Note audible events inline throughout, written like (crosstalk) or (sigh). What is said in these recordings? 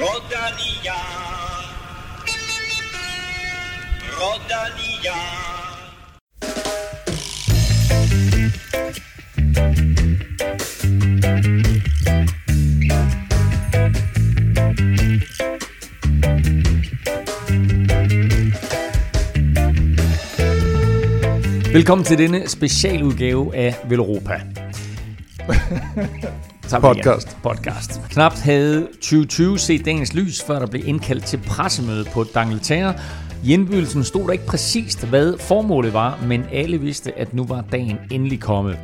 Rodalia. Rodalia. Velkommen til denne specialudgave af Velropa. (laughs) Podcast. Podcast. Knapt havde 2020 set dagens lys, før der blev indkaldt til pressemøde på Dangleterre. I indbydelsen stod der ikke præcist, hvad formålet var, men alle vidste, at nu var dagen endelig kommet.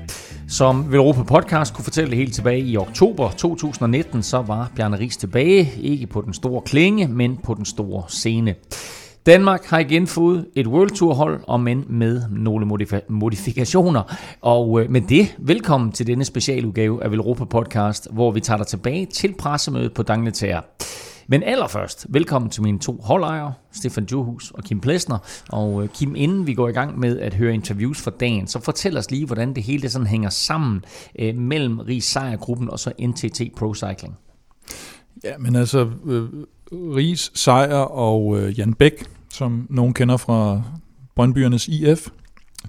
Som Velropa Podcast kunne fortælle helt tilbage i oktober 2019, så var Bjarne Ries tilbage, ikke på den store klinge, men på den store scene. Danmark har igen fået et World Tour hold, og men med nogle modif- modifikationer. Og øh, med det, velkommen til denne specialudgave af Velropa Podcast, hvor vi tager dig tilbage til pressemødet på Dangleterre. Men allerførst, velkommen til mine to holdejere, Stefan Johus og Kim Plesner. Og øh, Kim, inden vi går i gang med at høre interviews for dagen, så fortæl os lige, hvordan det hele sådan hænger sammen øh, mellem Ries Sejrgruppen og så NTT Pro Cycling. Ja, men altså, øh, Ries, Sejr og øh, Jan Bæk, som nogen kender fra Brøndbyernes IF,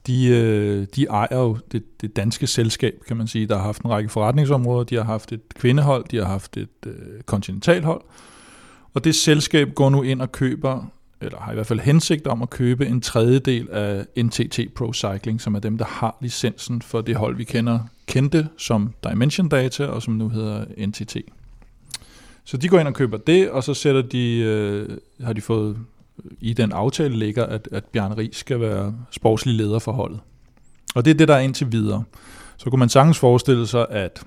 de, øh, de ejer jo det, det danske selskab, kan man sige, der har haft en række forretningsområder. De har haft et kvindehold, de har haft et øh, kontinentalhold. Og det selskab går nu ind og køber, eller har i hvert fald hensigt om at købe en tredjedel af NTT Pro Cycling, som er dem, der har licensen for det hold, vi kender kendte som Dimension Data, og som nu hedder NTT. Så de går ind og køber det, og så sætter de, øh, har de fået i den aftale ligger, at, at Bjarne Ries skal være sportslig leder for holdet. Og det er det, der er indtil videre. Så kunne man sagtens forestille sig, at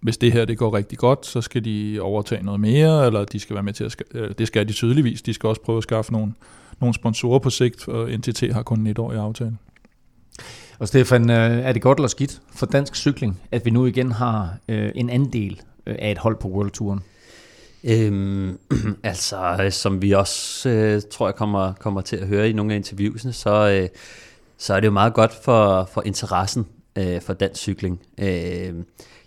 hvis det her det går rigtig godt, så skal de overtage noget mere, eller de skal være med til at, øh, det skal de tydeligvis, de skal også prøve at skaffe nogle, nogle sponsorer på sigt, og NTT har kun et år i aftalen. Og Stefan, øh, er det godt eller skidt for dansk cykling, at vi nu igen har øh, en andel øh, af et hold på World Touren? Øhm, (clears throat) altså, øh, som vi også øh, tror jeg kommer, kommer til at høre i nogle af interviewsene, så, øh, så er det jo meget godt for, for interessen øh, for dansk cykling. Øh,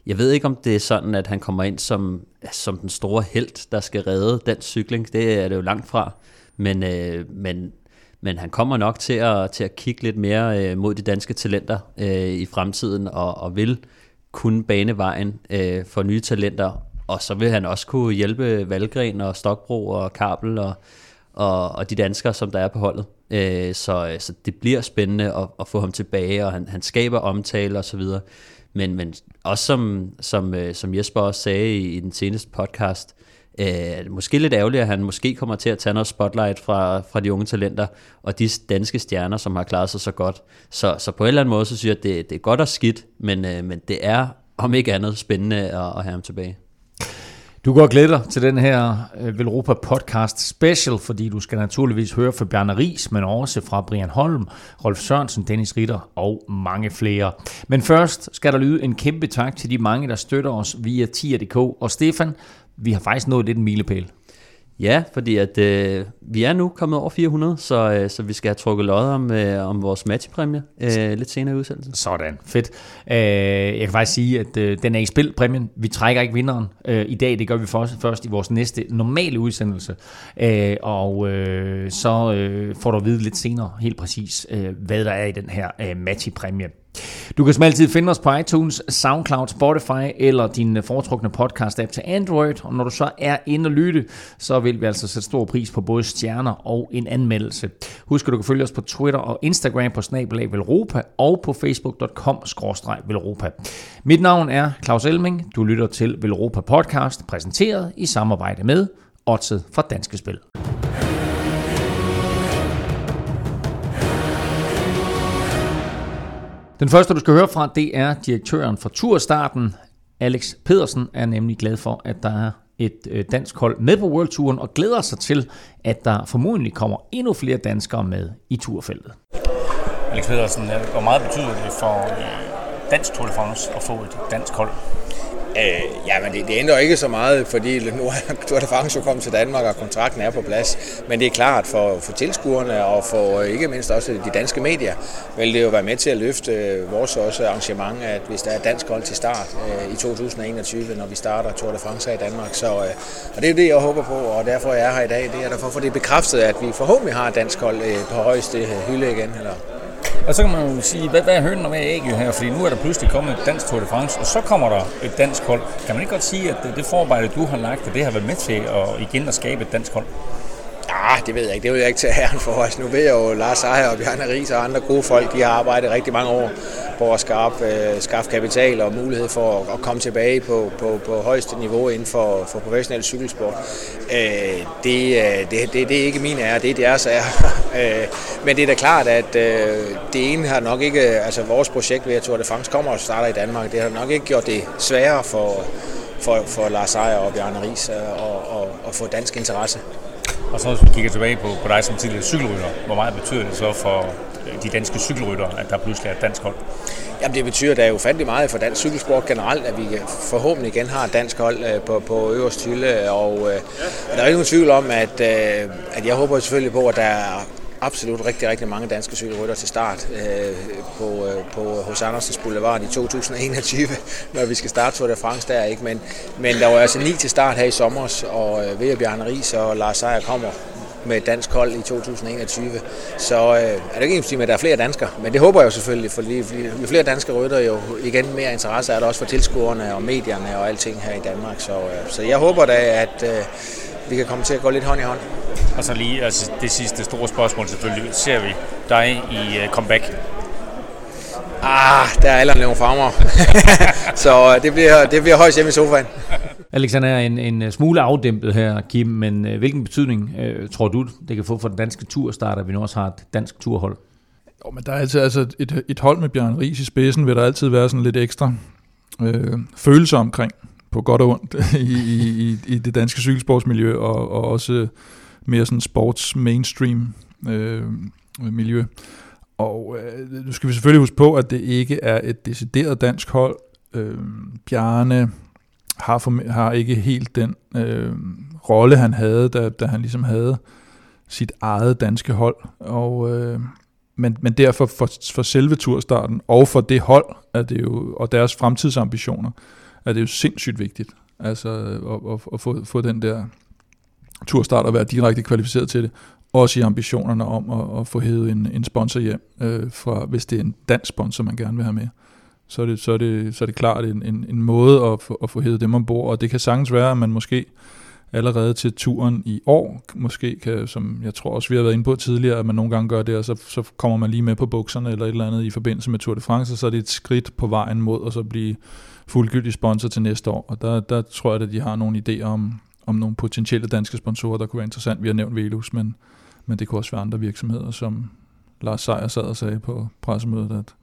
jeg ved ikke, om det er sådan, at han kommer ind som, som den store held, der skal redde dansk cykling. Det er det jo langt fra. Men, øh, men, men han kommer nok til at, til at kigge lidt mere øh, mod de danske talenter øh, i fremtiden, og, og vil kunne bane vejen øh, for nye talenter, og så vil han også kunne hjælpe Valgren og Stokbro og Kabel og, og, og de danskere, som der er på holdet. Øh, så, så det bliver spændende at, at få ham tilbage, og han, han skaber omtale og så videre. Men, men også som, som, øh, som Jesper også sagde i, i den seneste podcast, øh, måske lidt ærgerligt, at han måske kommer til at tage noget spotlight fra, fra de unge talenter og de danske stjerner, som har klaret sig så godt. Så, så på en eller anden måde, så synes jeg, at det, det er godt og skidt, men, øh, men det er om ikke andet spændende at, at have ham tilbage. Du går dig til den her øh, Velropa podcast special, fordi du skal naturligvis høre fra Bjarne Ries, men også fra Brian Holm, Rolf Sørensen, Dennis Ritter og mange flere. Men først skal der lyde en kæmpe tak til de mange, der støtter os via tier.dk. Og Stefan, vi har faktisk nået lidt en milepæl. Ja, fordi at øh, vi er nu kommet over 400, så, øh, så vi skal have trukket lod om, øh, om vores matchpræmie øh, lidt senere i udsendelsen. Sådan, fedt. Øh, jeg kan faktisk sige, at øh, den er i spil, præmien. Vi trækker ikke vinderen øh, i dag, det gør vi først, først i vores næste normale udsendelse. Øh, og øh, så øh, får du at vide lidt senere helt præcis, øh, hvad der er i den her øh, matchpræmie. Du kan som altid finde os på iTunes, SoundCloud, Spotify eller din foretrukne podcast-app til Android. Og når du så er inde og lytte, så vil vi altså sætte stor pris på både stjerner og en anmeldelse. Husk at du kan følge os på Twitter og Instagram på snabelag Velropa og på facebook.com-velropa. Mit navn er Claus Elming. Du lytter til Velropa Podcast, præsenteret i samarbejde med Odset fra Danske Spil. Den første, du skal høre fra, det er direktøren for Turstarten. Alex Pedersen er nemlig glad for, at der er et øh, dansk hold med på World Touren og glæder sig til, at der formodentlig kommer endnu flere danskere med i turfeltet. Alex Pedersen, hvor meget betyder det for øh, dansk Tour de France at få et dansk hold? Øh, ja, men det, det ændrer ikke så meget, fordi nu er Tour de France jo kommet til Danmark, og kontrakten er på plads. Men det er klart for, for tilskuerne og for øh, ikke mindst også de danske medier, vil det jo være med til at løfte øh, vores også arrangement, at hvis der er dansk hold til start øh, i 2021, når vi starter Tour de France her i Danmark. Så, øh, og det er det, jeg håber på, og derfor er jeg her i dag. Det er derfor, for det er bekræftet, at vi forhåbentlig har et dansk hold øh, på højeste hylde igen. Eller og så kan man jo sige, hvad, hvad er hønen og hvad er ægget her? Fordi nu er der pludselig kommet et dansk Tour de France, og så kommer der et dansk hold. Kan man ikke godt sige, at det forarbejde, du har lagt, det har været med til at igen at skabe et dansk hold? Ja, det ved jeg ikke. Det vil jeg ikke tage herren for os. Nu ved jeg jo, Lars Ejer og Bjarne Ries og andre gode folk, de har arbejdet rigtig mange år på at skaffe, øh, skaffe kapital og mulighed for at, at komme tilbage på, på, på højeste niveau inden for, for professionel cykelsport. Øh, det, øh, det, det, det er ikke min ære, det er deres ære. (laughs) øh, men det er da klart, at øh, det ene har nok ikke, altså vores projekt ved at Tour de France kommer og starter i Danmark, det har nok ikke gjort det sværere for, for, for Lars Ejer og Bjarne Ries øh, og, og, og at få dansk interesse. Og så hvis vi kigger tilbage på, på dig som tidligere cykelrytter, hvor meget betyder det så for øh, de danske cykelrytter, at der pludselig er et dansk hold? Jamen det betyder da ufattelig meget for dansk cykelsport generelt, at vi forhåbentlig igen har et dansk hold øh, på, på øverste hylde. Og, øh, og der er ikke nogen tvivl om, at, at jeg håber selvfølgelig på, at der absolut rigtig, rigtig mange danske cykelrytter til start øh, på, øh, på øh, hos Andersens Boulevard i 2021, (laughs) når vi skal starte Tour de France der. Ikke? Men, men der var altså ni til start her i sommer, og øh, Vejle Bjarne Ries og Lars Seier kommer med et dansk hold i 2021. Så øh, er det ikke en at der er flere danskere, men det håber jeg jo selvfølgelig, for jo flere danske rytter, jo igen mere interesse er der også for tilskuerne og medierne og alting her i Danmark. Så, øh, så jeg håber da, at øh, vi kan komme til at gå lidt hånd i hånd. Og så lige altså, det sidste store spørgsmål selvfølgelig. Ser vi dig i uh, comeback? Ah, der er alderen nogle farmer. (laughs) så øh, det bliver, det bliver højst hjemme i sofaen. (laughs) Alexander er en, en smule afdæmpet her, Kim, men uh, hvilken betydning uh, tror du, det kan få for den danske turstart, at vi nu også har et dansk turhold? Jo, men der er altid, altså et, et hold med Bjørn Ries i spidsen, vil der altid være sådan lidt ekstra øh, følelse omkring, på godt og ondt, (laughs) i, i, i det danske cykelsportsmiljø, og, og også mere sådan sports mainstream øh, miljø. Og øh, nu skal vi selvfølgelig huske på, at det ikke er et decideret dansk hold. Øh, Bjarne har, for, har ikke helt den øh, rolle, han havde, da, da han ligesom havde sit eget danske hold. Og, øh, men, men derfor for, for selve turstarten, og for det hold, er det jo, og deres fremtidsambitioner, er det jo sindssygt vigtigt. Altså øh, at, at, at få, få den der turstart og være direkte kvalificeret til det. Også i ambitionerne om at, at få hævet en, en sponsor hjem, øh, fra, hvis det er en dansk sponsor, man gerne vil have med. Så er det, så er det, så er det klart en, en, en måde at få, at få hævet dem ombord, og det kan sagtens være, at man måske allerede til turen i år, måske kan, som jeg tror også vi har været inde på tidligere, at man nogle gange gør det, og så, så kommer man lige med på bukserne eller et eller andet i forbindelse med Tour de France, og så er det et skridt på vejen mod at så blive fuldgyldig sponsor til næste år. Og der, der tror jeg, at de har nogle idéer om, om nogle potentielle danske sponsorer, der kunne være interessant. Vi har nævnt Velus, men, men det kunne også være andre virksomheder, som Lars Seier sad og sagde på pressemødet, at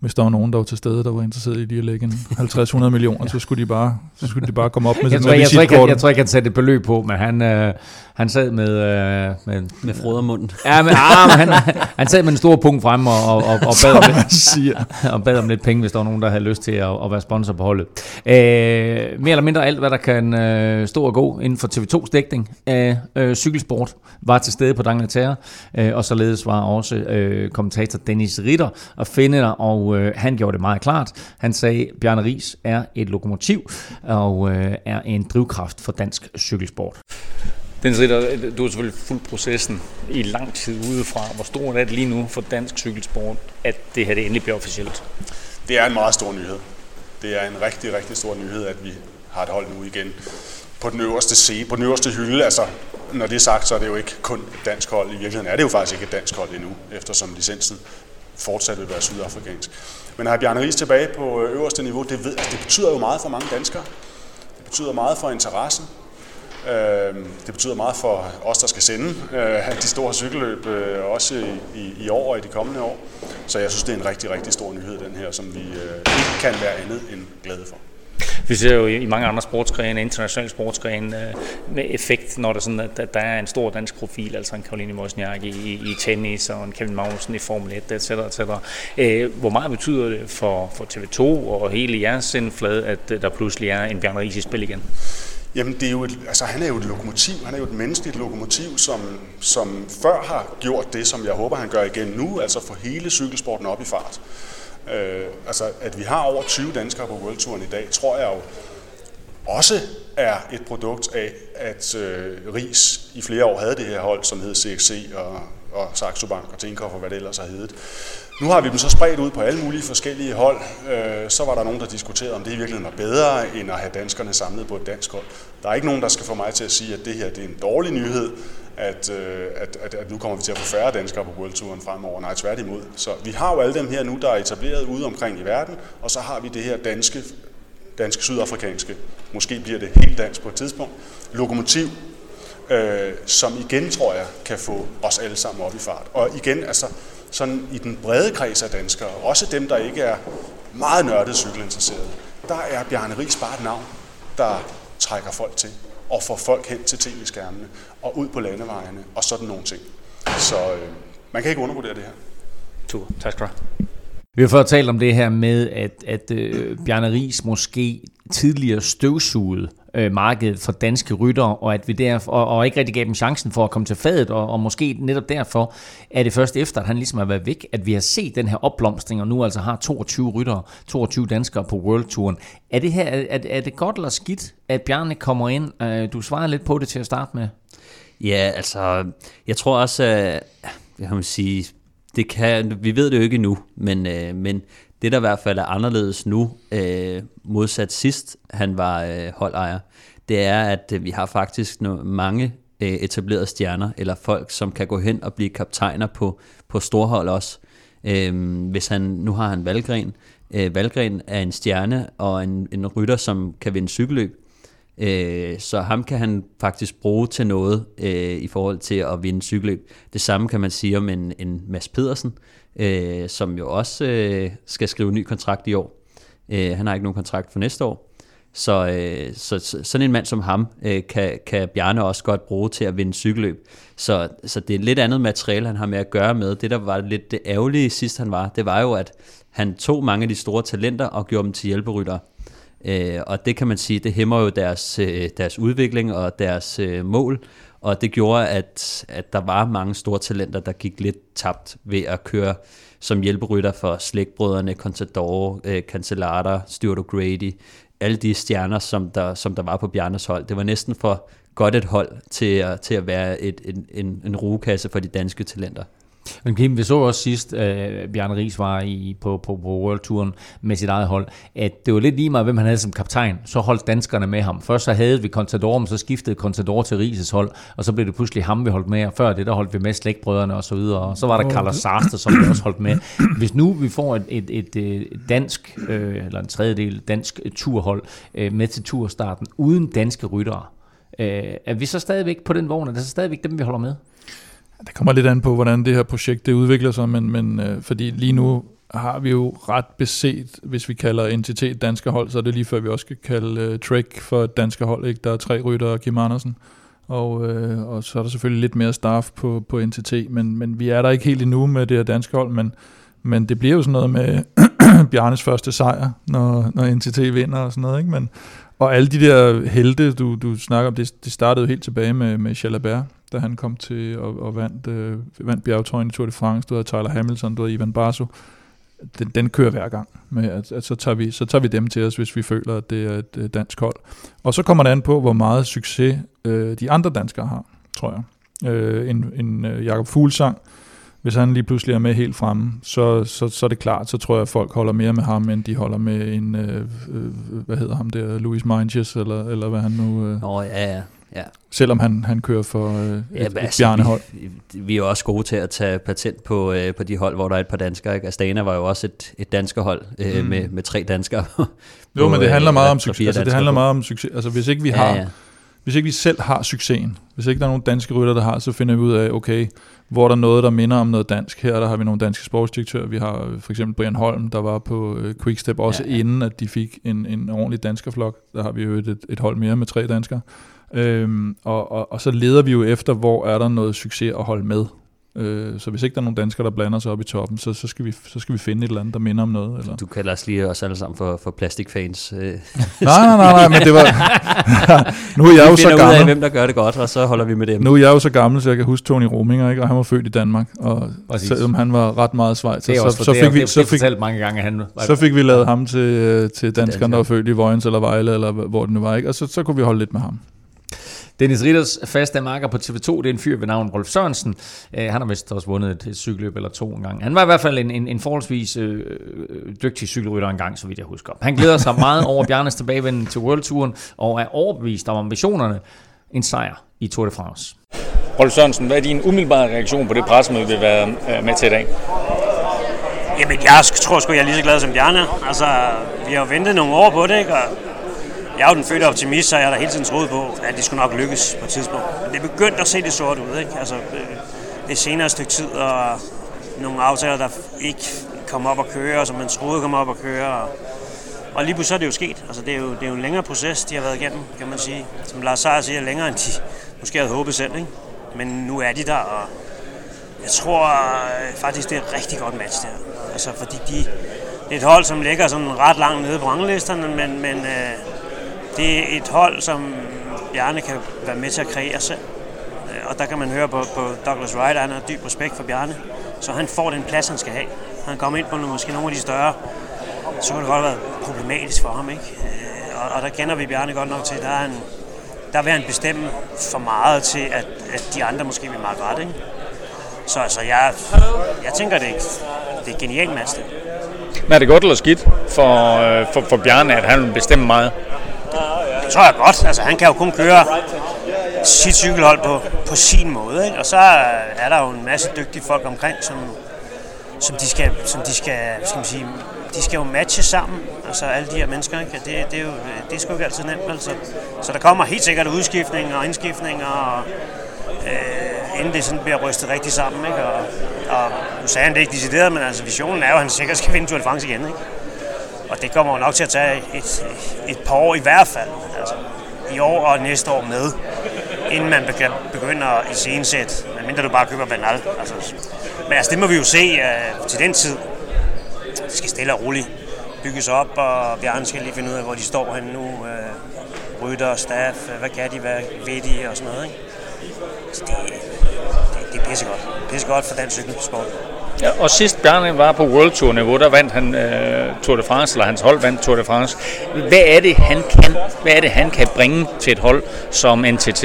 hvis der var nogen, der var til stede, der var interesseret i lige at lægge en 50-100 millioner, (laughs) ja. så, skulle de bare, så skulle de bare komme op med jeg tror, jeg, tror ikke, jeg, jeg tror ikke, han satte et beløb på, men han, øh, han sad med... Øh, med, med frodermunden. Ja, men, ah, men han, han sad med en stor punkt frem og, og, og, og, bad om lidt, (laughs) og bad om lidt penge, hvis der var nogen, der havde lyst til at, at være sponsor på holdet. Øh, mere eller mindre alt, hvad der kan øh, stå og gå inden for TV2's dækning af øh, cykelsport, var til stede på Dangleterre, øh, og således var også øh, kommentator Dennis Ritter at finde der, og øh, han gjorde det meget klart. Han sagde, at Bjarne Ries er et lokomotiv og øh, er en drivkraft for dansk cykelsport. Den Ritter, du har selvfølgelig fuldt processen i lang tid udefra. Hvor stort er det lige nu for dansk cykelsport, at det her det endelig bliver officielt? Det er en meget stor nyhed. Det er en rigtig, rigtig stor nyhed, at vi har et hold nu igen på den øverste C, på den øverste hylde. Altså, når det er sagt, så er det jo ikke kun et dansk hold. I virkeligheden er det jo faktisk ikke et dansk hold endnu, eftersom licensen fortsat vil være sydafrikansk. Men at have Bjarne Ries tilbage på øh, øverste niveau, det, ved, altså, det betyder jo meget for mange danskere. Det betyder meget for interessen. Øh, det betyder meget for os, der skal sende øh, de store cykelløb, øh, også i, i, i år og i de kommende år. Så jeg synes, det er en rigtig, rigtig stor nyhed, den her, som vi øh, ikke kan være andet end glade for. Vi ser jo i mange andre sportsgrene, internationale sportsgrene, øh, med effekt, når der, sådan, at, der er en stor dansk profil, altså en Karoline Wozniak i, i, tennis, og en Kevin Magnussen i Formel 1, etc. etc. Hvor meget betyder det for, for TV2 og hele jeres sindflade, at der pludselig er en Bjarne Ries i spil igen? Jamen, det er jo et, altså, han er jo et lokomotiv. Han er jo et menneskeligt lokomotiv, som, som før har gjort det, som jeg håber, han gør igen nu, altså få hele cykelsporten op i fart. Øh, altså, at vi har over 20 danskere på World Touren i dag, tror jeg jo også er et produkt af, at øh, RIS i flere år havde det her hold, som hed CXC og, og Saxo Bank og Tinkoff og hvad det ellers har heddet. Nu har vi dem så spredt ud på alle mulige forskellige hold. Øh, så var der nogen, der diskuterede, om det i virkeligheden var bedre, end at have danskerne samlet på et dansk hold. Der er ikke nogen, der skal få mig til at sige, at det her det er en dårlig nyhed, at, øh, at, at, at nu kommer vi til at få færre danskere på World Touren fremover. Nej, tværtimod. Så vi har jo alle dem her nu, der er etableret ude omkring i verden, og så har vi det her danske, danske sydafrikanske, måske bliver det helt dansk på et tidspunkt, lokomotiv, øh, som igen, tror jeg, kan få os alle sammen op i fart. Og igen, altså, sådan i den brede kreds af danskere, også dem, der ikke er meget nørdet cykelinteresserede, der er Bjarne Ries bare et navn, der trækker folk til og får folk hen til tv-skærmene og ud på landevejene og sådan nogle ting. Så øh, man kan ikke undervurdere det her. Tur. Tak skal du have. Vi har før talt om det her med, at, at øh, Bjarne Ries måske tidligere støvsugede øh, markedet for danske ryttere, og at vi der, og, og ikke rigtig gav dem chancen for at komme til fadet, og, og måske netop derfor er det først efter, at han ligesom har været væk, at vi har set den her opblomstring, og nu altså har 22 ryttere, 22 danskere på World Touren. Er det her, er, er det godt eller skidt, at Bjarne kommer ind? Øh, du svarer lidt på det til at starte med. Ja, altså, jeg tror også, at, jeg kan sige, det kan, vi ved det jo ikke nu, men, øh, men det, der i hvert fald er anderledes nu, øh, modsat sidst han var øh, holdejer, det er, at øh, vi har faktisk no, mange øh, etablerede stjerner, eller folk, som kan gå hen og blive kaptajner på, på storhold også. Øh, hvis han, nu har han Valgren. Øh, Valgren er en stjerne og en, en rytter, som kan vinde cykelløb. Øh, så ham kan han faktisk bruge til noget øh, i forhold til at vinde cykelløb. Det samme kan man sige om en, en Mads Pedersen, øh, som jo også øh, skal skrive ny kontrakt i år. Øh, han har ikke nogen kontrakt for næste år. Så, øh, så sådan en mand som ham øh, kan, kan Bjarne også godt bruge til at vinde cykelløb. Så, så det er lidt andet materiale, han har med at gøre med. Det, der var lidt det ærgerlige sidst han var, det var jo, at han tog mange af de store talenter og gjorde dem til hjælperyttere. Øh, og det kan man sige, det hæmmer jo deres, øh, deres udvikling og deres øh, mål, og det gjorde, at, at der var mange store talenter, der gik lidt tabt ved at køre som hjælperytter for slægtbrødrene, Contador, øh, Cancellata, Stuart O'Grady, alle de stjerner, som der, som der var på Bjarnes hold. Det var næsten for godt et hold til at, til at være et, en, en, en rugekasse for de danske talenter. Men Kim, vi så også sidst, at uh, Bjarne Ries var i, på, på, på World Touren med sit eget hold, at det var lidt lige meget, hvem han havde som kaptajn. Så holdt danskerne med ham. Først så havde vi Contador, men så skiftede Contador til Ries' hold, og så blev det pludselig ham, vi holdt med, og før det, der holdt vi med slægtbrødrene og så videre. Og så var der Carlos Sarster, som vi også holdt med. Hvis nu vi får et, et, et, et dansk, øh, eller en tredjedel dansk turhold øh, med til turstarten, uden danske ryttere, øh, er vi så stadigvæk på den vogn, er det så stadigvæk dem, vi holder med? Det kommer lidt an på, hvordan det her projekt det udvikler sig, men, men øh, fordi lige nu har vi jo ret beset, hvis vi kalder entitet danske hold, så er det lige før vi også skal kalde øh, Trek for et danske hold. Ikke? Der er tre rytter og Kim Andersen, og, øh, og så er der selvfølgelig lidt mere staff på, på NTT, men, men vi er der ikke helt endnu med det her danske hold, men, men det bliver jo sådan noget med (clears throat) Bjarnes første sejr, når, når NTT vinder og sådan noget. Ikke? Men, og alle de der helte, du, du snakker om, det, det startede jo helt tilbage med, med Chalabert, da han kom til og, og vandt, øh, vandt bjergtrøjen i Tour de France. Du havde Tyler Hamilton, du havde Ivan Barso. Den, den kører hver gang. Med at, at så, tager vi, så tager vi dem til os, hvis vi føler, at det er et øh, dansk hold. Og så kommer det an på, hvor meget succes øh, de andre danskere har, tror jeg. Øh, en en øh, Jakob Fuglsang, hvis han lige pludselig er med helt fremme, så, så, så er det klart, så tror jeg, at folk holder mere med ham, end de holder med en, øh, øh, hvad hedder ham der, Louis Minges, eller, eller hvad han nu... Øh, Nå, ja, ja. Ja. Selvom han, han kører for øh, et, ja, et altså, bjernehold. Vi, vi er jo også gode til at tage patent på, øh, på de hold, hvor der er et par danskere. Ikke? Astana var jo også et, et danskerhold øh, mm. med, med tre danskere. (laughs) jo, men det handler meget om succes. Altså, det handler meget om succes. Altså, hvis ikke vi har... Ja, ja hvis ikke vi selv har succesen, hvis ikke der er nogen danske rytter, der har, så finder vi ud af, okay, hvor er der noget, der minder om noget dansk. Her der har vi nogle danske sportsdirektører. Vi har øh, for eksempel Brian Holm, der var på øh, Quickstep, også ja, ja. inden at de fik en, en ordentlig danskerflok. Der har vi jo et, et hold mere med tre danskere. Øhm, og, og, og så leder vi jo efter, hvor er der noget succes at holde med. Øh, så hvis ikke der er nogen danskere, der blander sig op i toppen, så, så, skal, vi, så skal vi finde et eller andet, der minder om noget. Eller? Du kalder os lige os alle sammen for, for plastikfans. Øh. nej, nej, nej, nej, men det var... (laughs) nu er jeg jo så gammel. Ud af, hvem der gør det godt, og så holder vi med dem. Nu er jeg jo så gammel, så jeg kan huske Tony Rominger, ikke? og han var født i Danmark, og Præcis. selvom han var ret meget svejt, så, så, så, fik vi, så, fik, mange gange, han var, så fik vi lavet ham til, øh, til danskerne, der var født i Vojens eller Vejle, eller hvor det nu var, ikke? og så, så kunne vi holde lidt med ham. Dennis Ritters faste marker på TV2, det er en fyr ved navn Rolf Sørensen. Uh, han har vist også vundet et, et cykelløb eller to en gang. Han var i hvert fald en, en, en forholdsvis øh, dygtig cykelrytter engang, så vidt jeg husker. Han glæder sig meget over Bjarnes tilbagevenden til World Touren og er overbevist om ambitionerne en sejr i Tour de France. Rolf Sørensen, hvad er din umiddelbare reaktion på det pressemøde, vi vil være øh, med til i dag? Jamen, jeg tror sgu, jeg er lige så glad som Bjarne. Altså, vi har ventet nogle år på det, ikke? Og jeg er jo den fødte optimist, så jeg har da hele tiden troet på, at det skulle nok lykkes på et tidspunkt. Men det er begyndt at se det sort ud. Ikke? Altså, øh, det senere stykke tid, og nogle aftaler, der ikke kom op at køre, som man troede kom op at køre. Og, og lige pludselig er det jo sket. Altså, det, er jo, det er jo en længere proces, de har været igennem, kan man sige. Som Lars Seier siger, længere end de måske havde håbet selv. Ikke? Men nu er de der, og jeg tror øh, faktisk, det er et rigtig godt match der. Altså, fordi de, det er et hold, som ligger sådan ret langt nede på ranglisterne, men, men øh, det er et hold, som Bjarne kan være med til at kreere selv. Og der kan man høre på, på Douglas Wright, at han har dyb respekt for Bjarne. Så han får den plads, han skal have. Han kommer ind på nogle, måske nogle af de større, så kunne det godt være problematisk for ham. Ikke? Øh, og, og der kender vi Bjarne godt nok til, der, er en, der vil han bestemme for meget til, at, at de andre måske vil meget ret. Ikke? Så altså, jeg, jeg tænker, det ikke. det er genialt Mads. Det. Men er det godt eller skidt for, øh, for, for Bjarne, at han vil bestemme meget? Det tror jeg godt. Altså, han kan jo kun køre sit cykelhold på, på sin måde. Ikke? Og så er der jo en masse dygtige folk omkring, som, som de skal, som de skal, skal man sige, de skal jo matche sammen, altså alle de her mennesker, ikke? Det, det, er jo, det er sgu ikke altid nemt, altså. Så der kommer helt sikkert udskiftninger og indskiftninger, og, øh, inden det sådan bliver rystet rigtig sammen, ikke? Og, og nu sagde han det ikke decideret, men altså visionen er jo, at han sikkert skal vinde Tour de France igen, ikke? Og det kommer jo nok til at tage et, et par år i hvert fald. Altså, I år og næste år med, inden man begynder at iscenesætte, medmindre du bare køber Banal. Altså, men altså, det må vi jo se uh, til den tid. Det skal stille og roligt bygges op, og Bjarne skal lige finde ud af, hvor de står henne nu. Uh, rytter, staff, uh, hvad kan de, hvad ved de og sådan noget. Ikke? Så det, det, det er pissegodt. Pissegodt for dansk cykelsport. Ja, og sidst Bjarne var på World Tour niveau, der vandt han øh, Tour de France, eller hans hold vandt Tour de France. Hvad er det, han kan, hvad er det, han kan bringe til et hold som NTT?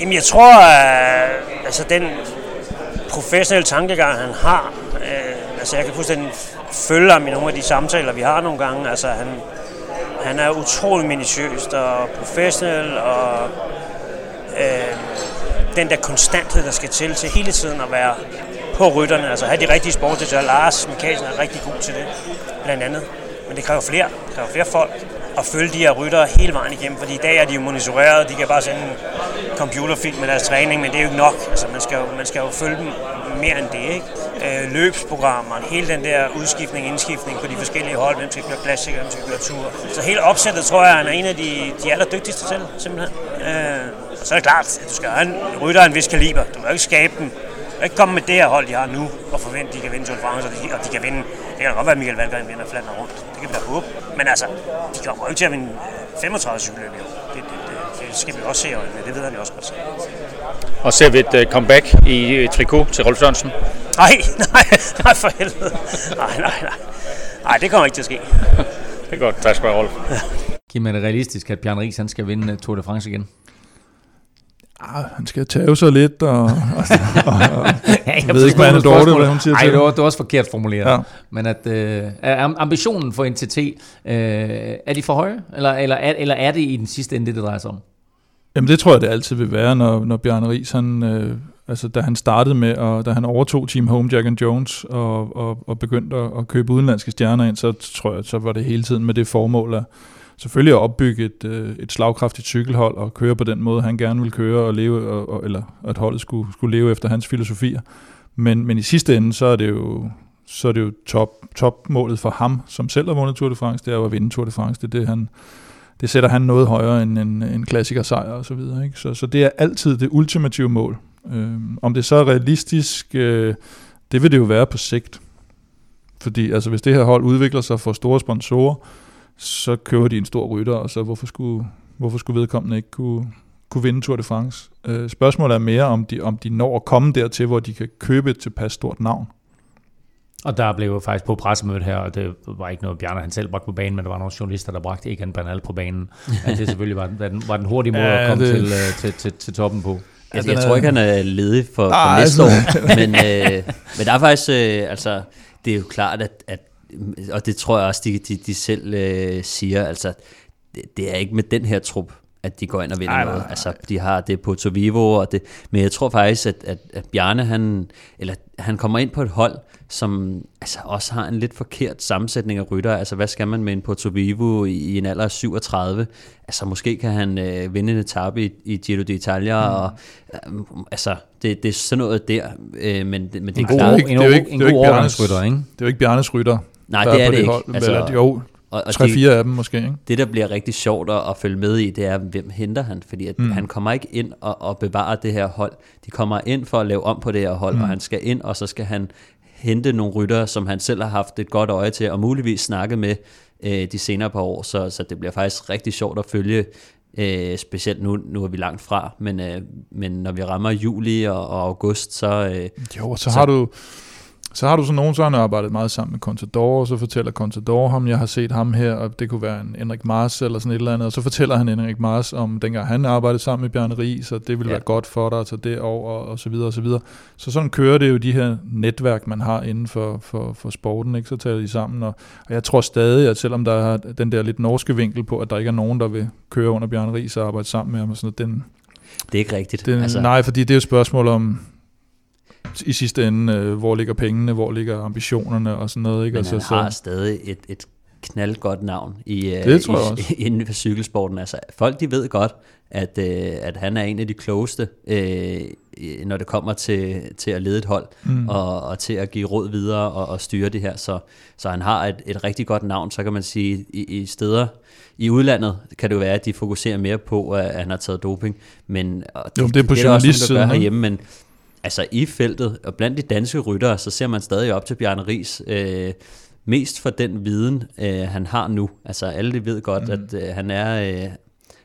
Jamen, jeg tror, øh, altså, den professionelle tankegang, han har, øh, altså jeg kan fuldstændig følge ham i nogle af de samtaler, vi har nogle gange. Altså, han, han er utrolig minutiøst og professionel, og øh, den der konstanthed, der skal til til hele tiden at være på rytterne, altså have de rigtige sportsdirektører. Lars Mikkelsen er rigtig god til det, blandt andet. Men det kræver flere, det kræver flere folk at følge de her ryttere hele vejen igennem, fordi i dag er de jo monitoreret, de kan bare sende en computerfilm med deres træning, men det er jo ikke nok. Altså, man, skal jo, man skal jo følge dem mere end det, ikke? Øh, løbsprogrammer, hele den der udskiftning, indskiftning på de forskellige hold, hvem skal køre klassiker, hvem skal køre tur. Så hele opsættet tror jeg, han er en af de, de allerdygtigste til, simpelthen. Øh, så er det klart, at du skal have en rytter af en vis kaliber. Du må ikke skabe dem ikke komme med det her hold, de har nu, og forvente, at de kan vinde Tour de France, og de, og de kan vinde. Det kan godt være, at Michael Valgren vinder Flandern rundt. Det kan vi da håbe. Men altså, de kommer jo ikke til at vinde 35 cykelløb i år. Det, det, det, det, skal vi også se øjnene. Det ved han jo også godt. Og ser vi et uh, comeback i uh, trikot til Rolf Sørensen? Nej, (laughs) nej, nej for helvede. Nej, nej, nej. Nej, det kommer ikke til at ske. (laughs) det er godt. Tak skal du have, Rolf. Giv mig det realistisk, at Bjørn Ries han skal vinde Tour de France igen? Ah, han skal tage sig lidt, og, og, og, og (laughs) ja, jeg ved ikke, hvad dårlig, hvad hun siger Ej, til det var, det var også forkert formuleret. Ja. Men at øh, er ambitionen for NTT, øh, er de for høje, eller, eller, er, eller er det i den sidste ende, det, det drejer sig om? Jamen det tror jeg, det altid vil være, når, når Bjarne Ries, han, øh, altså da han startede med, og da han overtog Team Home, Jack and Jones, og, og, og begyndte at, at købe udenlandske stjerner ind, så tror jeg, så var det hele tiden med det formål at, selvfølgelig at opbygge et, øh, et slagkraftigt cykelhold og køre på den måde, han gerne vil køre, og leve, og, og, eller at holdet skulle, skulle leve efter hans filosofier. Men, men i sidste ende, så er det jo, så er det jo top, topmålet for ham, som selv har vundet Tour de France, det er jo at vinde Tour de France. Det, er det, han, det sætter han noget højere end en, en klassiker sejr og så videre. Ikke? Så, så det er altid det ultimative mål. Øhm, om det så er realistisk, øh, det vil det jo være på sigt. Fordi altså, hvis det her hold udvikler sig for store sponsorer, så kører de en stor rytter, og så hvorfor skulle, hvorfor skulle vedkommende ikke kunne, kunne vinde Tour de France? Øh, spørgsmålet er mere, om de, om de når at komme dertil, hvor de kan købe et tilpas stort navn. Og der blev jo faktisk på pressemødet her, og det var ikke noget, Bjarne han selv bragte på banen, men der var nogle journalister, der bragte Egan Bernal på banen. At (laughs) det selvfølgelig var, var, den, var den hurtige måde ja, at komme det... til, uh, til, til, til toppen på. Altså, jeg tror ikke, han er ledig for, for ah, næste altså. år, men, øh, men der er faktisk, øh, altså, det er jo klart, at, at og det tror jeg også, de, de, de selv øh, siger, altså, det, det er ikke med den her trup, at de går ind og vinder Ej, noget. Altså, de har det på Tovivo, og det, men jeg tror faktisk, at, at, at Bjarne, han, eller, han kommer ind på et hold, som altså, også har en lidt forkert sammensætning af rytter. Altså, hvad skal man med en Porto Vivo i, i en alder af 37? Altså, måske kan han øh, vinde en etape i, i Giro d'Italia, mm. og øh, altså, det, det er sådan noget der. Øh, men, men det, det er klart. En, en, en god overgangsrytter, ikke? Det er jo ikke Bjarnes rytter. Nej, det er det, det ikke. Hold, altså, eller, jo, og, og 3-4 af dem måske. Ikke? Det, der bliver rigtig sjovt at, at følge med i, det er, hvem henter han? Fordi at mm. han kommer ikke ind og, og bevarer det her hold. De kommer ind for at lave om på det her hold, mm. og han skal ind, og så skal han hente nogle rytter, som han selv har haft et godt øje til, og muligvis snakke med øh, de senere par år. Så, så det bliver faktisk rigtig sjovt at følge, øh, specielt nu, nu er vi langt fra, men, øh, men når vi rammer juli og, og august, så... Øh, jo, så, så har du så har du så nogen, så har han arbejdet meget sammen med Contador, og så fortæller Contador ham, jeg har set ham her, og det kunne være en Henrik Mars eller sådan et eller andet, og så fortæller han Henrik Mars om dengang han arbejdede sammen med Bjarne Ries, så det ville ja. være godt for dig at tage det over, og så videre, og så videre. Så sådan kører det jo de her netværk, man har inden for, for, for sporten, ikke? så taler de sammen, og, og jeg tror stadig, at selvom der er den der lidt norske vinkel på, at der ikke er nogen, der vil køre under Bjarne Ries og arbejde sammen med ham, og sådan noget, den, det er ikke rigtigt. Den, altså. Nej, fordi det er jo et spørgsmål om, i sidste ende, øh, hvor ligger pengene, hvor ligger ambitionerne og sådan noget. Ikke? Men han altså, har så, stadig et, et knaldgodt navn i, øh, det tror jeg i, (laughs) inden for cykelsporten. Altså, folk de ved godt, at, øh, at han er en af de klogeste, øh, når det kommer til, til at lede et hold, mm. og, og til at give råd videre og, og styre det her. Så, så han har et, et rigtig godt navn, så kan man sige, i, i steder i udlandet kan det jo være, at de fokuserer mere på, at han har taget doping. Men, og det, jo, det er på det er også, der herhjemme, men altså i feltet, og blandt de danske ryttere, så ser man stadig op til Bjarne Ries, øh, mest for den viden, øh, han har nu. Altså alle de ved godt, mm. at øh, han er... Øh,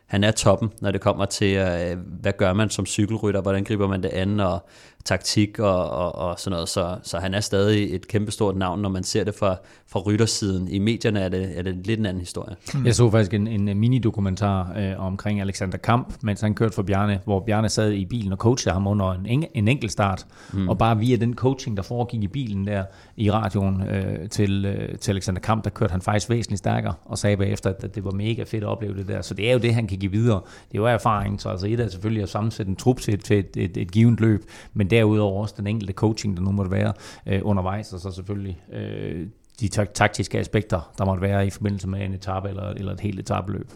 han er toppen, når det kommer til, øh, hvad gør man som cykelrytter, hvordan griber man det an, og taktik og, og, og sådan noget. Så, så han er stadig et kæmpestort navn, når man ser det fra, fra ryttersiden. I medierne er det, er det lidt en anden historie. Mm. Jeg så faktisk en, en mini-dokumentar øh, omkring Alexander Kamp, mens han kørte for Bjarne, hvor Bjarne sad i bilen og coachede ham under en, en enkelt start. Mm. Og bare via den coaching, der foregik i bilen der i radioen øh, til, øh, til Alexander Kamp, der kørte han faktisk væsentligt stærkere og sagde bagefter, at det var mega fedt at opleve det der. Så det er jo det, han kan give videre. Det er jo erfaring, så altså et er selvfølgelig at sammensætte en trup til, til et, et, et givet løb, men derudover også den enkelte coaching, der nu måtte være øh, undervejs, og så selvfølgelig øh, de taktiske aspekter, der måtte være i forbindelse med en etape eller, eller et helt etabeløb.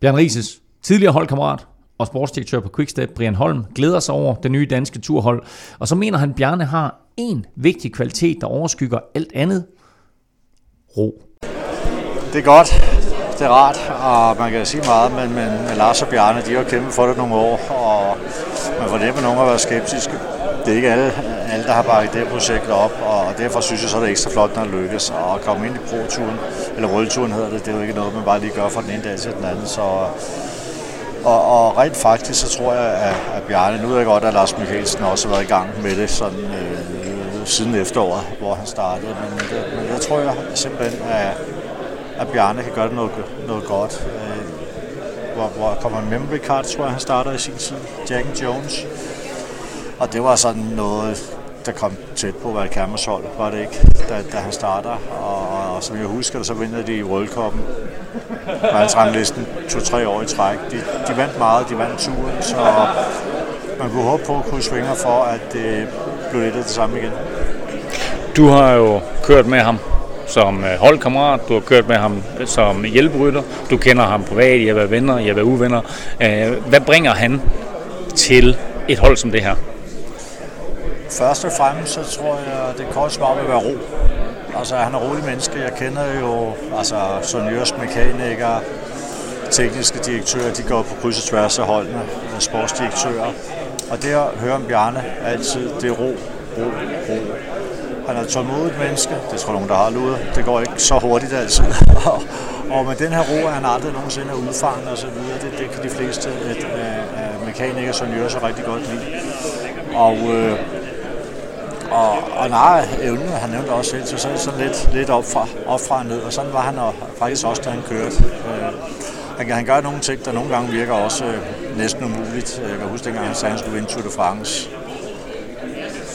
Bjørn Rises, tidligere holdkammerat og sportsdirektør på Quickstep, Brian Holm, glæder sig over det nye danske turhold, og så mener han, at Bjarne har en vigtig kvalitet, der overskygger alt andet. Ro. Det er godt. Det er rart, og man kan sige meget, men, men, men Lars og Bjarne, de har kæmpet for det nogle år, man det at nogen har været skeptiske. Det er ikke alle, alle der har bakket det projekt op, og derfor synes jeg så, er det ekstra flot, når det lykkes. at komme ind i pro-turen, eller rulleturen hedder det, det er jo ikke noget, man bare lige gør fra den ene dag til den anden. Så, og, og rent faktisk, så tror jeg, at, at Bjarne, nu ved jeg godt, at Lars Mikkelsen også har været i gang med det sådan, øh, siden efteråret, hvor han startede. Men, det, men jeg tror jeg simpelthen, at, at Bjarne kan gøre det noget, noget godt. Øh, hvor, hvor kommer en memory card, tror jeg, han starter i sin tid. Jack Jones. Og det var sådan noget, der kom tæt på at være hold, var det ikke, da, da han starter. Og, og, og som jeg husker det, så vinder de i World Cup'en. Verdensranglisten to-tre år i træk. De, de vandt meget, de vandt turen, så man kunne håbe på at kunne svinge for, at det blev lidt af det samme igen. Du har jo kørt med ham som øh, holdkammerat, du har kørt med ham som hjælperytter, du kender ham privat, I har været venner, I har været uvenner. Øh, hvad bringer han til et hold som det her? Først og fremmest så tror jeg, det kort svar vil være ro. Altså han er rolig menneske. Jeg kender jo altså Sonjørs mekanikere, tekniske direktører, de går på kryds og tværs af holdene, øh, sportsdirektører. Og det at høre om Bjarne altid, det er ro, ro, ro. Han er tålmodigt menneske, det tror jeg nogen, der har luret. Det går ikke så hurtigt altid. (laughs) og med den her ro er han aldrig nogensinde er udfanget og så videre. Det, det kan de fleste et, øh, mekanikere, som gør så rigtig godt lide. Og, øh, og, og nej, evnen, han nævnte også selv, så, så sådan lidt, lidt op, fra, op fra og ned, og sådan var han og, faktisk også, da han kørte. Øh, han, han gør nogle ting, der nogle gange virker også øh, næsten umuligt. Jeg kan huske, dengang han sagde, at han skulle vinde Tour de France.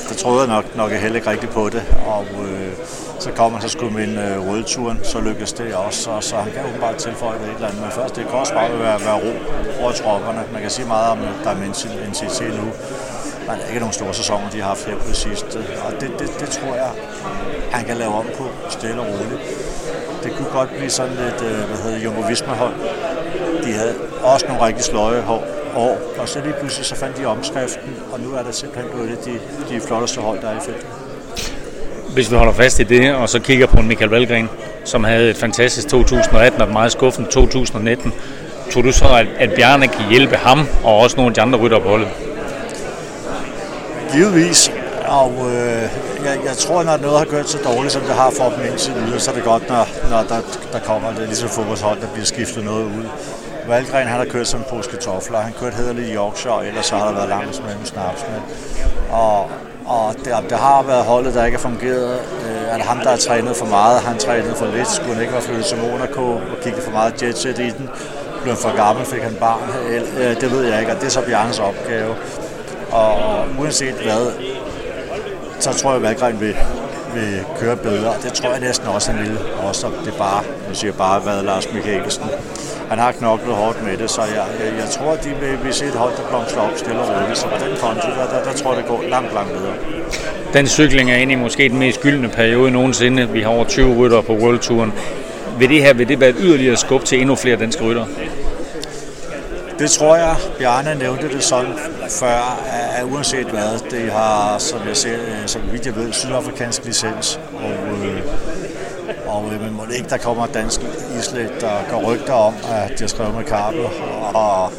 Der troede jeg nok, nok heller ikke rigtigt på det, og øh, så kom han, så skulle min øh, rødturen, så lykkedes det også, og så han kan åbenbart tilføje det et eller andet. Men først, det kan også bare være, være ro over tropperne. Man kan sige meget om, at der er NCT nu. Men der er ikke nogen store sæsoner, de har haft her på det sidste. Og det, det, det tror jeg, han kan lave om på stille og roligt. Det kunne godt blive sådan lidt, øh, hvad hedder Jumbo Visma-hold. De havde også nogle rigtig sløje hår, år, og så lige pludselig så fandt de omskriften, og nu er det simpelthen blevet de, de flotteste hold, der er i feltet. Hvis vi holder fast i det, og så kigger på Michael Valgren, som havde et fantastisk 2018 og et meget skuffende 2019, tror du så, at, at Bjarne kan hjælpe ham og også nogle af de andre rytter på holdet? Givetvis. Og øh, jeg, jeg tror, når noget har gjort så dårligt, som det har for dem indtil videre, så er det godt, når, når der, der kommer det ligesom fodboldshold, der bliver skiftet noget ud. Valgren han har kørt som en pose kartofler. Han kørte hederligt i Yorkshire, og ellers så har der været langt mellem snaps. Men, og, og det, det, har været holdet, der ikke har fungeret. Øh, at ham, der har trænet for meget? Han trænet for lidt? Skulle han ikke være flyttet til Monaco og kigge for meget jetset i den? Blev han for gammel? Fik han barn? Øh, det ved jeg ikke, og det er så Bjarnes opgave. Og uanset hvad, så tror jeg, at Valgren vil, vil køre bedre. Det tror jeg næsten også, han vil. Også det bare, jeg siger bare, hvad Lars Mikkelsen. Han har knoklet hårdt med det, så jeg, jeg, jeg tror, at de vil, vil se et hold, der blomstrer op stille og roligt. Så på den konto, der, der, der tror jeg, det går langt, langt bedre. Den cykling er inde i måske den mest gyldne periode nogensinde. Vi har over 20 rytter på World Touren. Vil det her vil det være et yderligere skub til endnu flere danske rytter? Det tror jeg, Bjarne nævnte det sådan før, at uanset hvad, det har, som jeg ser, øh, som vidt jeg ved, sydafrikansk licens. Og, øh, og øh, men må det ikke, der kommer dansk islet, der går rygter om, at de har skrevet med kabel. Og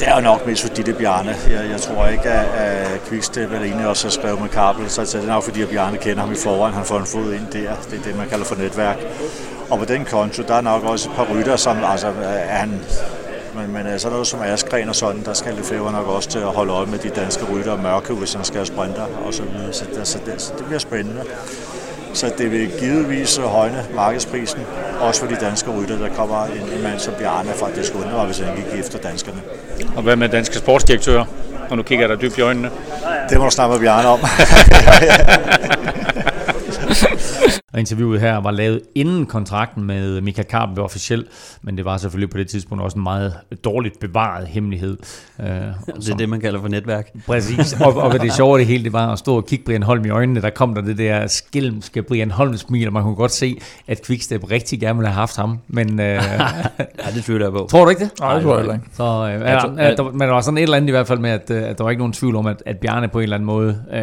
det er jo nok mest fordi det er Bjarne. Jeg, jeg tror ikke, at, at Quickstep eller egentlig også har skrevet med kabel, så det er nok fordi, at Bjarne kender ham i forvejen. Han får en fod ind der. Det er det, man kalder for netværk. Og på den konto, der er nok også et par rytter, som altså, er han men, men altså noget som Askren og sådan, der skal Lefebvre nok også til at holde øje med de danske rytter og mørke, hvis han skal have sprinter og så videre. Så, det, så, det, så det bliver spændende. Så det vil givetvis højne markedsprisen, også for de danske rytter. Der kommer en, en mand som Bjarne fra det skulle undre, hvis han gik efter danskerne. Og hvad med danske sportsdirektører? Og nu kigger der dybt i øjnene. Det må du snakke med Bjarne om. (laughs) (laughs) Og interviewet her var lavet inden kontrakten med Michael Karp blev officiel, men det var selvfølgelig på det tidspunkt også en meget dårligt bevaret hemmelighed. Uh, det er det, man kalder for netværk. Præcis, og, og det (laughs) sjove det hele, det var at stå og kigge Brian Holm i øjnene, der kom der det der skilmske Brian Holm smil, og man kunne godt se, at Quickstep rigtig gerne ville have haft ham, men... Uh, (laughs) ja, det tvivler jeg på. Tror du ikke det? Nej, det tror jeg ikke. Så, uh, ja, ja, der, men der var sådan et eller andet i hvert fald med, at, at der var ikke nogen tvivl om, at, at Bjarne på en eller anden måde uh,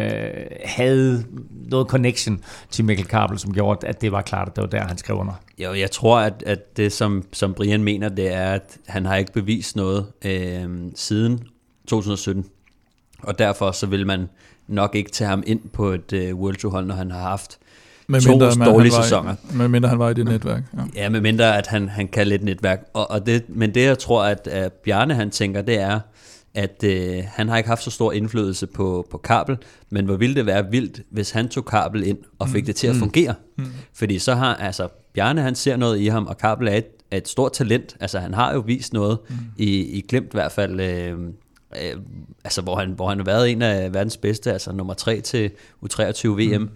havde noget connection til Mikkel Kabel, som gjorde, at det var klart, at det var der, han skrev under. Jo, jeg tror, at, at det, som, som Brian mener, det er, at han har ikke bevist noget øh, siden 2017. Og derfor så vil man nok ikke tage ham ind på et øh, World Tour hold, når han har haft med to mindre, man, dårlige han sæsoner. I, med mindre han var i det netværk. Ja, ja med mindre at han, han kan lidt netværk. Og, og det, men det jeg tror, at, at Bjarne han tænker, det er, at øh, han har ikke haft så stor indflydelse på, på Kabel, men hvor ville det være vildt, hvis han tog Kabel ind og fik mm. det til at fungere. Mm. Fordi så har, altså, Bjarne han ser noget i ham, og Kabel er et, er et stort talent. Altså han har jo vist noget, mm. i, i Glimt i hvert fald, øh, øh, altså hvor han, hvor han har været en af verdens bedste, altså nummer 3 til U23 VM. Mm.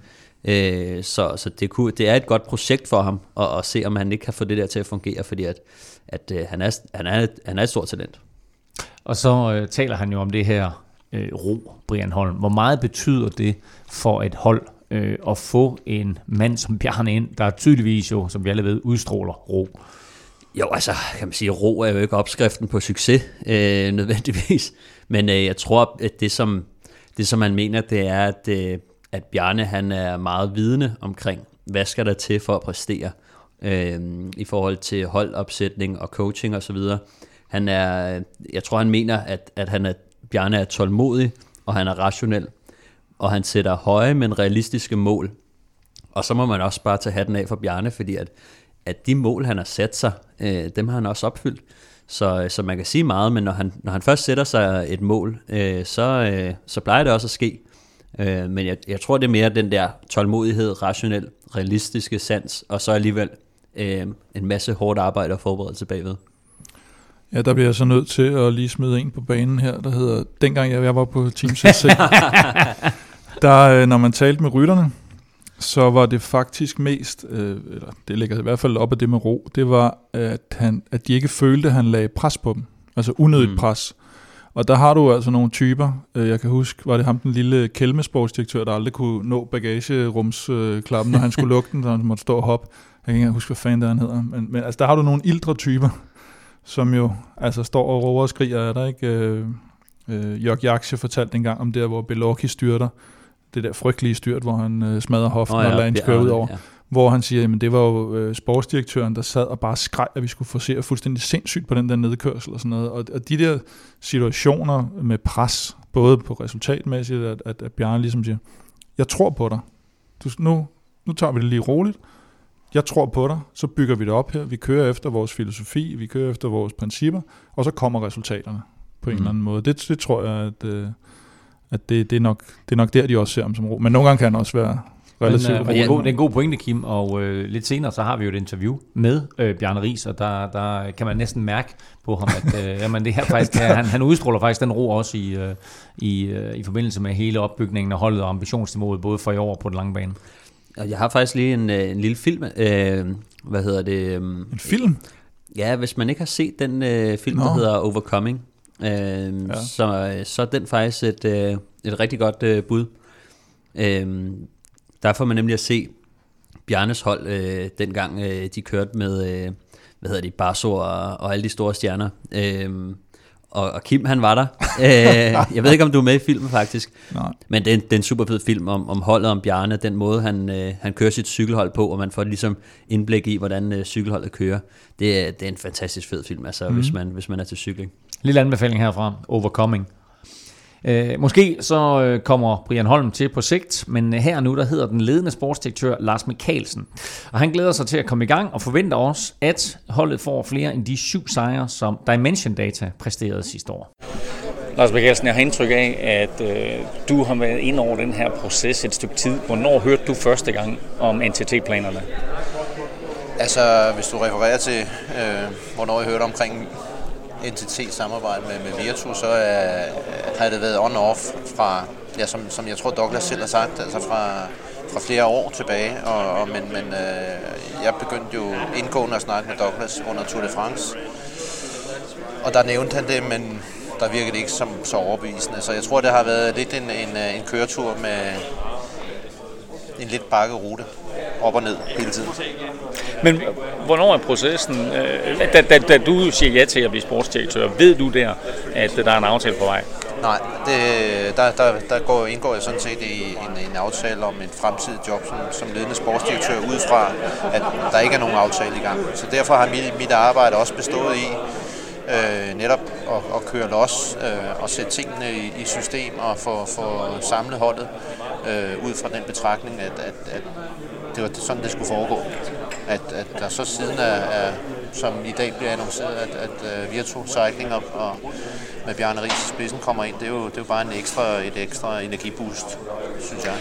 Øh, så så det, kunne, det er et godt projekt for ham, at, at se om han ikke kan få det der til at fungere, fordi at, at øh, han, er, han, er, han er et stort talent. Og så øh, taler han jo om det her øh, ro, Brian Holm. Hvor meget betyder det for et hold, øh, at få en mand som Bjarne ind, der tydeligvis jo, som vi alle ved, udstråler ro? Jo, altså, kan man sige, ro er jo ikke opskriften på succes, øh, nødvendigvis. Men øh, jeg tror, at det som, det, som man mener, det er, at, øh, at Bjarne han er meget vidende omkring, hvad skal der til for at præstere øh, i forhold til holdopsætning og coaching osv. Han er, jeg tror, han mener, at, at han er, Bjarne er tålmodig, og han er rationel, og han sætter høje, men realistiske mål. Og så må man også bare tage hatten af for Bjarne, fordi at, at de mål, han har sat sig, øh, dem har han også opfyldt. Så, øh, så man kan sige meget, men når han, når han først sætter sig et mål, øh, så, øh, så plejer det også at ske. Øh, men jeg, jeg tror, det er mere den der tålmodighed, rationel, realistiske sans, og så alligevel øh, en masse hårdt arbejde og forberedelse bagved. Ja, der bliver jeg så nødt til at lige smide en på banen her, der hedder, dengang jeg, jeg var på Team CC, (laughs) der, øh, når man talte med rytterne, så var det faktisk mest, øh, eller det ligger i hvert fald op af det med ro, det var, at, han, at de ikke følte, at han lagde pres på dem. Altså unødigt mm. pres. Og der har du altså nogle typer. Øh, jeg kan huske, var det ham den lille kælmesportsdirektør, der aldrig kunne nå bagagerumsklappen, når han skulle (laughs) lukke den, så han måtte stå og hoppe. Jeg kan ikke huske, hvad fanden der han hedder. Men, men altså, der har du nogle ildre typer, som jo altså står og råber og skriger. Er der ikke... Øh, øh, Jørg Jaksje fortalte engang om det, hvor Belocchi styrter det der frygtelige styrt, hvor han øh, smadrer hoften oh, ja, og lader en køre ud over. Ja. Hvor han siger, at det var jo øh, sportsdirektøren, der sad og bare skreg, at vi skulle forsere fuldstændig sindssygt på den der nedkørsel og sådan noget. Og, og de der situationer med pres, både på resultatmæssigt, at, at, at Bjarne ligesom siger, jeg tror på dig. Du, nu, nu tager vi det lige roligt. Jeg tror på dig, så bygger vi det op her. Vi kører efter vores filosofi, vi kører efter vores principper, og så kommer resultaterne på en mm. eller anden måde. Det, det tror jeg, at... Øh, at det, det, er nok, det er nok der, de også ser ham som ro. Men nogle gange kan han også være relativt men, det, er god, det er en god pointe, Kim, og øh, lidt senere så har vi jo et interview med øh, Bjarne Ries, og der, der kan man næsten mærke på ham, at øh, (laughs) jamen, det her faktisk, han, han udstråler faktisk den ro også i, øh, i, øh, i forbindelse med hele opbygningen af holdet og ambitionsniveauet, både for i år og på den lange bane. Jeg har faktisk lige en, øh, en lille film. Øh, hvad hedder det? Øh, en film? Ja, hvis man ikke har set den øh, film, Nå. der hedder Overcoming, Øh, ja. så, så er den faktisk et, øh, et rigtig godt øh, bud. Øh, der får man nemlig at se Bjarnes hold, øh, dengang øh, de kørte med, øh, hvad hedder de, Barso og, og alle de store stjerner. Øh, og, og Kim han var der. øh, jeg ved ikke, om du er med i filmen faktisk. Nej. Men det er, en, det er en super fed film om, om holdet om Bjarne, den måde han, øh, han kører sit cykelhold på, og man får ligesom indblik i, hvordan øh, cykelholdet kører. Det er, det er en fantastisk fed film, altså, mm. hvis, man, hvis man er til cykling. Lille anbefaling herfra, Overcoming. Øh, måske så øh, kommer Brian Holm til på sigt, men her nu der hedder den ledende sportsdirektør Lars Mikkelsen. Og han glæder sig til at komme i gang og forventer også, at holdet får flere end de syv sejre, som Dimension Data præsterede sidste år. Lars Mikkelsen, jeg har indtryk af, at øh, du har været ind over den her proces et stykke tid. Hvornår hørte du første gang om NTT-planerne? Altså, hvis du refererer til, øh, hvornår jeg hørte omkring NTT-samarbejde med, med Virtu, så er, har det været on-off fra, ja, som, som jeg tror Douglas selv har sagt, altså fra, fra flere år tilbage. Og, og, men men øh, jeg begyndte jo indgående at snakke med Douglas under Tour de France. Og der nævnte han det, men der virkede det ikke som så overbevisende. Så jeg tror, det har været lidt en, en, øh, en køretur med en lidt bakket rute op og ned hele tiden. Men hvornår er processen, øh, da, da, da du siger ja til at blive sportsdirektør, ved du der, at der er en aftale på vej? Nej, det, der, der, der går, indgår jeg sådan set i en, en aftale om et fremtidigt job som, som ledende sportsdirektør, ud fra, at der ikke er nogen aftale i gang. Så derfor har mit, mit arbejde også bestået i øh, netop at, at køre los øh, og sætte tingene i, i system og få, få samlet holdet øh, ud fra den betragtning, at, at, at det var sådan, det skulle foregå. At, at der så siden er, er som i dag bliver annonceret, at, at uh, Virtu Cycling og, og med Bjarne Ries i spidsen kommer ind, det er, jo, det er jo bare en ekstra, et ekstra energiboost, synes jeg.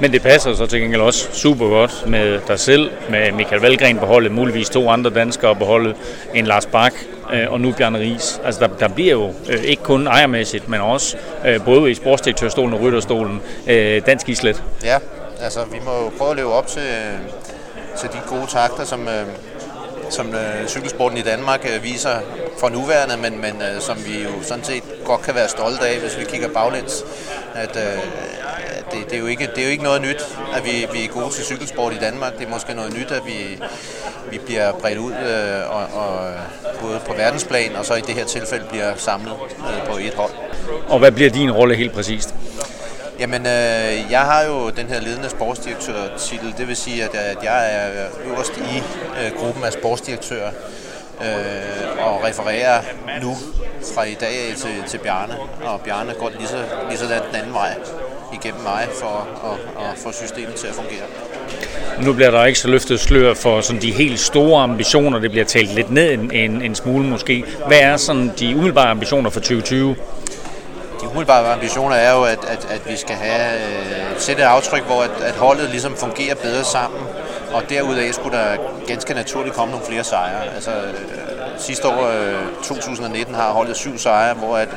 Men det passer så til gengæld også super godt med dig selv, med Michael Valgren på holdet, muligvis to andre danskere på holdet, en Lars Bak øh, og nu Bjarne Ries. Altså der, der bliver jo øh, ikke kun ejermæssigt, men også øh, både i sportsdirektørstolen og rytterstolen øh, dansk islet. Ja, altså vi må jo prøve at leve op til, til de gode takter, som, øh, som øh, cykelsporten i Danmark øh, viser for nuværende, men, men som vi jo sådan set godt kan være stolte af, hvis vi kigger baglæns. At, at det, det, er jo ikke, det er jo ikke noget nyt, at vi, vi er gode til cykelsport i Danmark. Det er måske noget nyt, at vi, vi bliver bredt ud, øh, og, og, både på verdensplan, og så i det her tilfælde bliver samlet øh, på et hold. Og hvad bliver din rolle helt præcist? Jamen, øh, jeg har jo den her ledende sportsdirektør-titel. Det vil sige, at, at jeg er øverst i øh, gruppen af sportsdirektører øh, og refererer nu fra i dag til, til Bjarne. Og Bjarne går lige så, lige så den anden vej igennem mig for at, at få systemet til at fungere. Nu bliver der ikke så løftet slør for sådan de helt store ambitioner. Det bliver talt lidt ned en, en, en smule måske. Hvad er sådan de umiddelbare ambitioner for 2020? De umiddelbare ambitioner er jo, at, at, at vi skal have øh, sætte et aftryk, hvor at, at holdet ligesom fungerer bedre sammen, og derudaf skulle der ganske naturligt komme nogle flere sejre. Altså, øh, sidste år, øh, 2019, har holdet syv sejre, hvor at,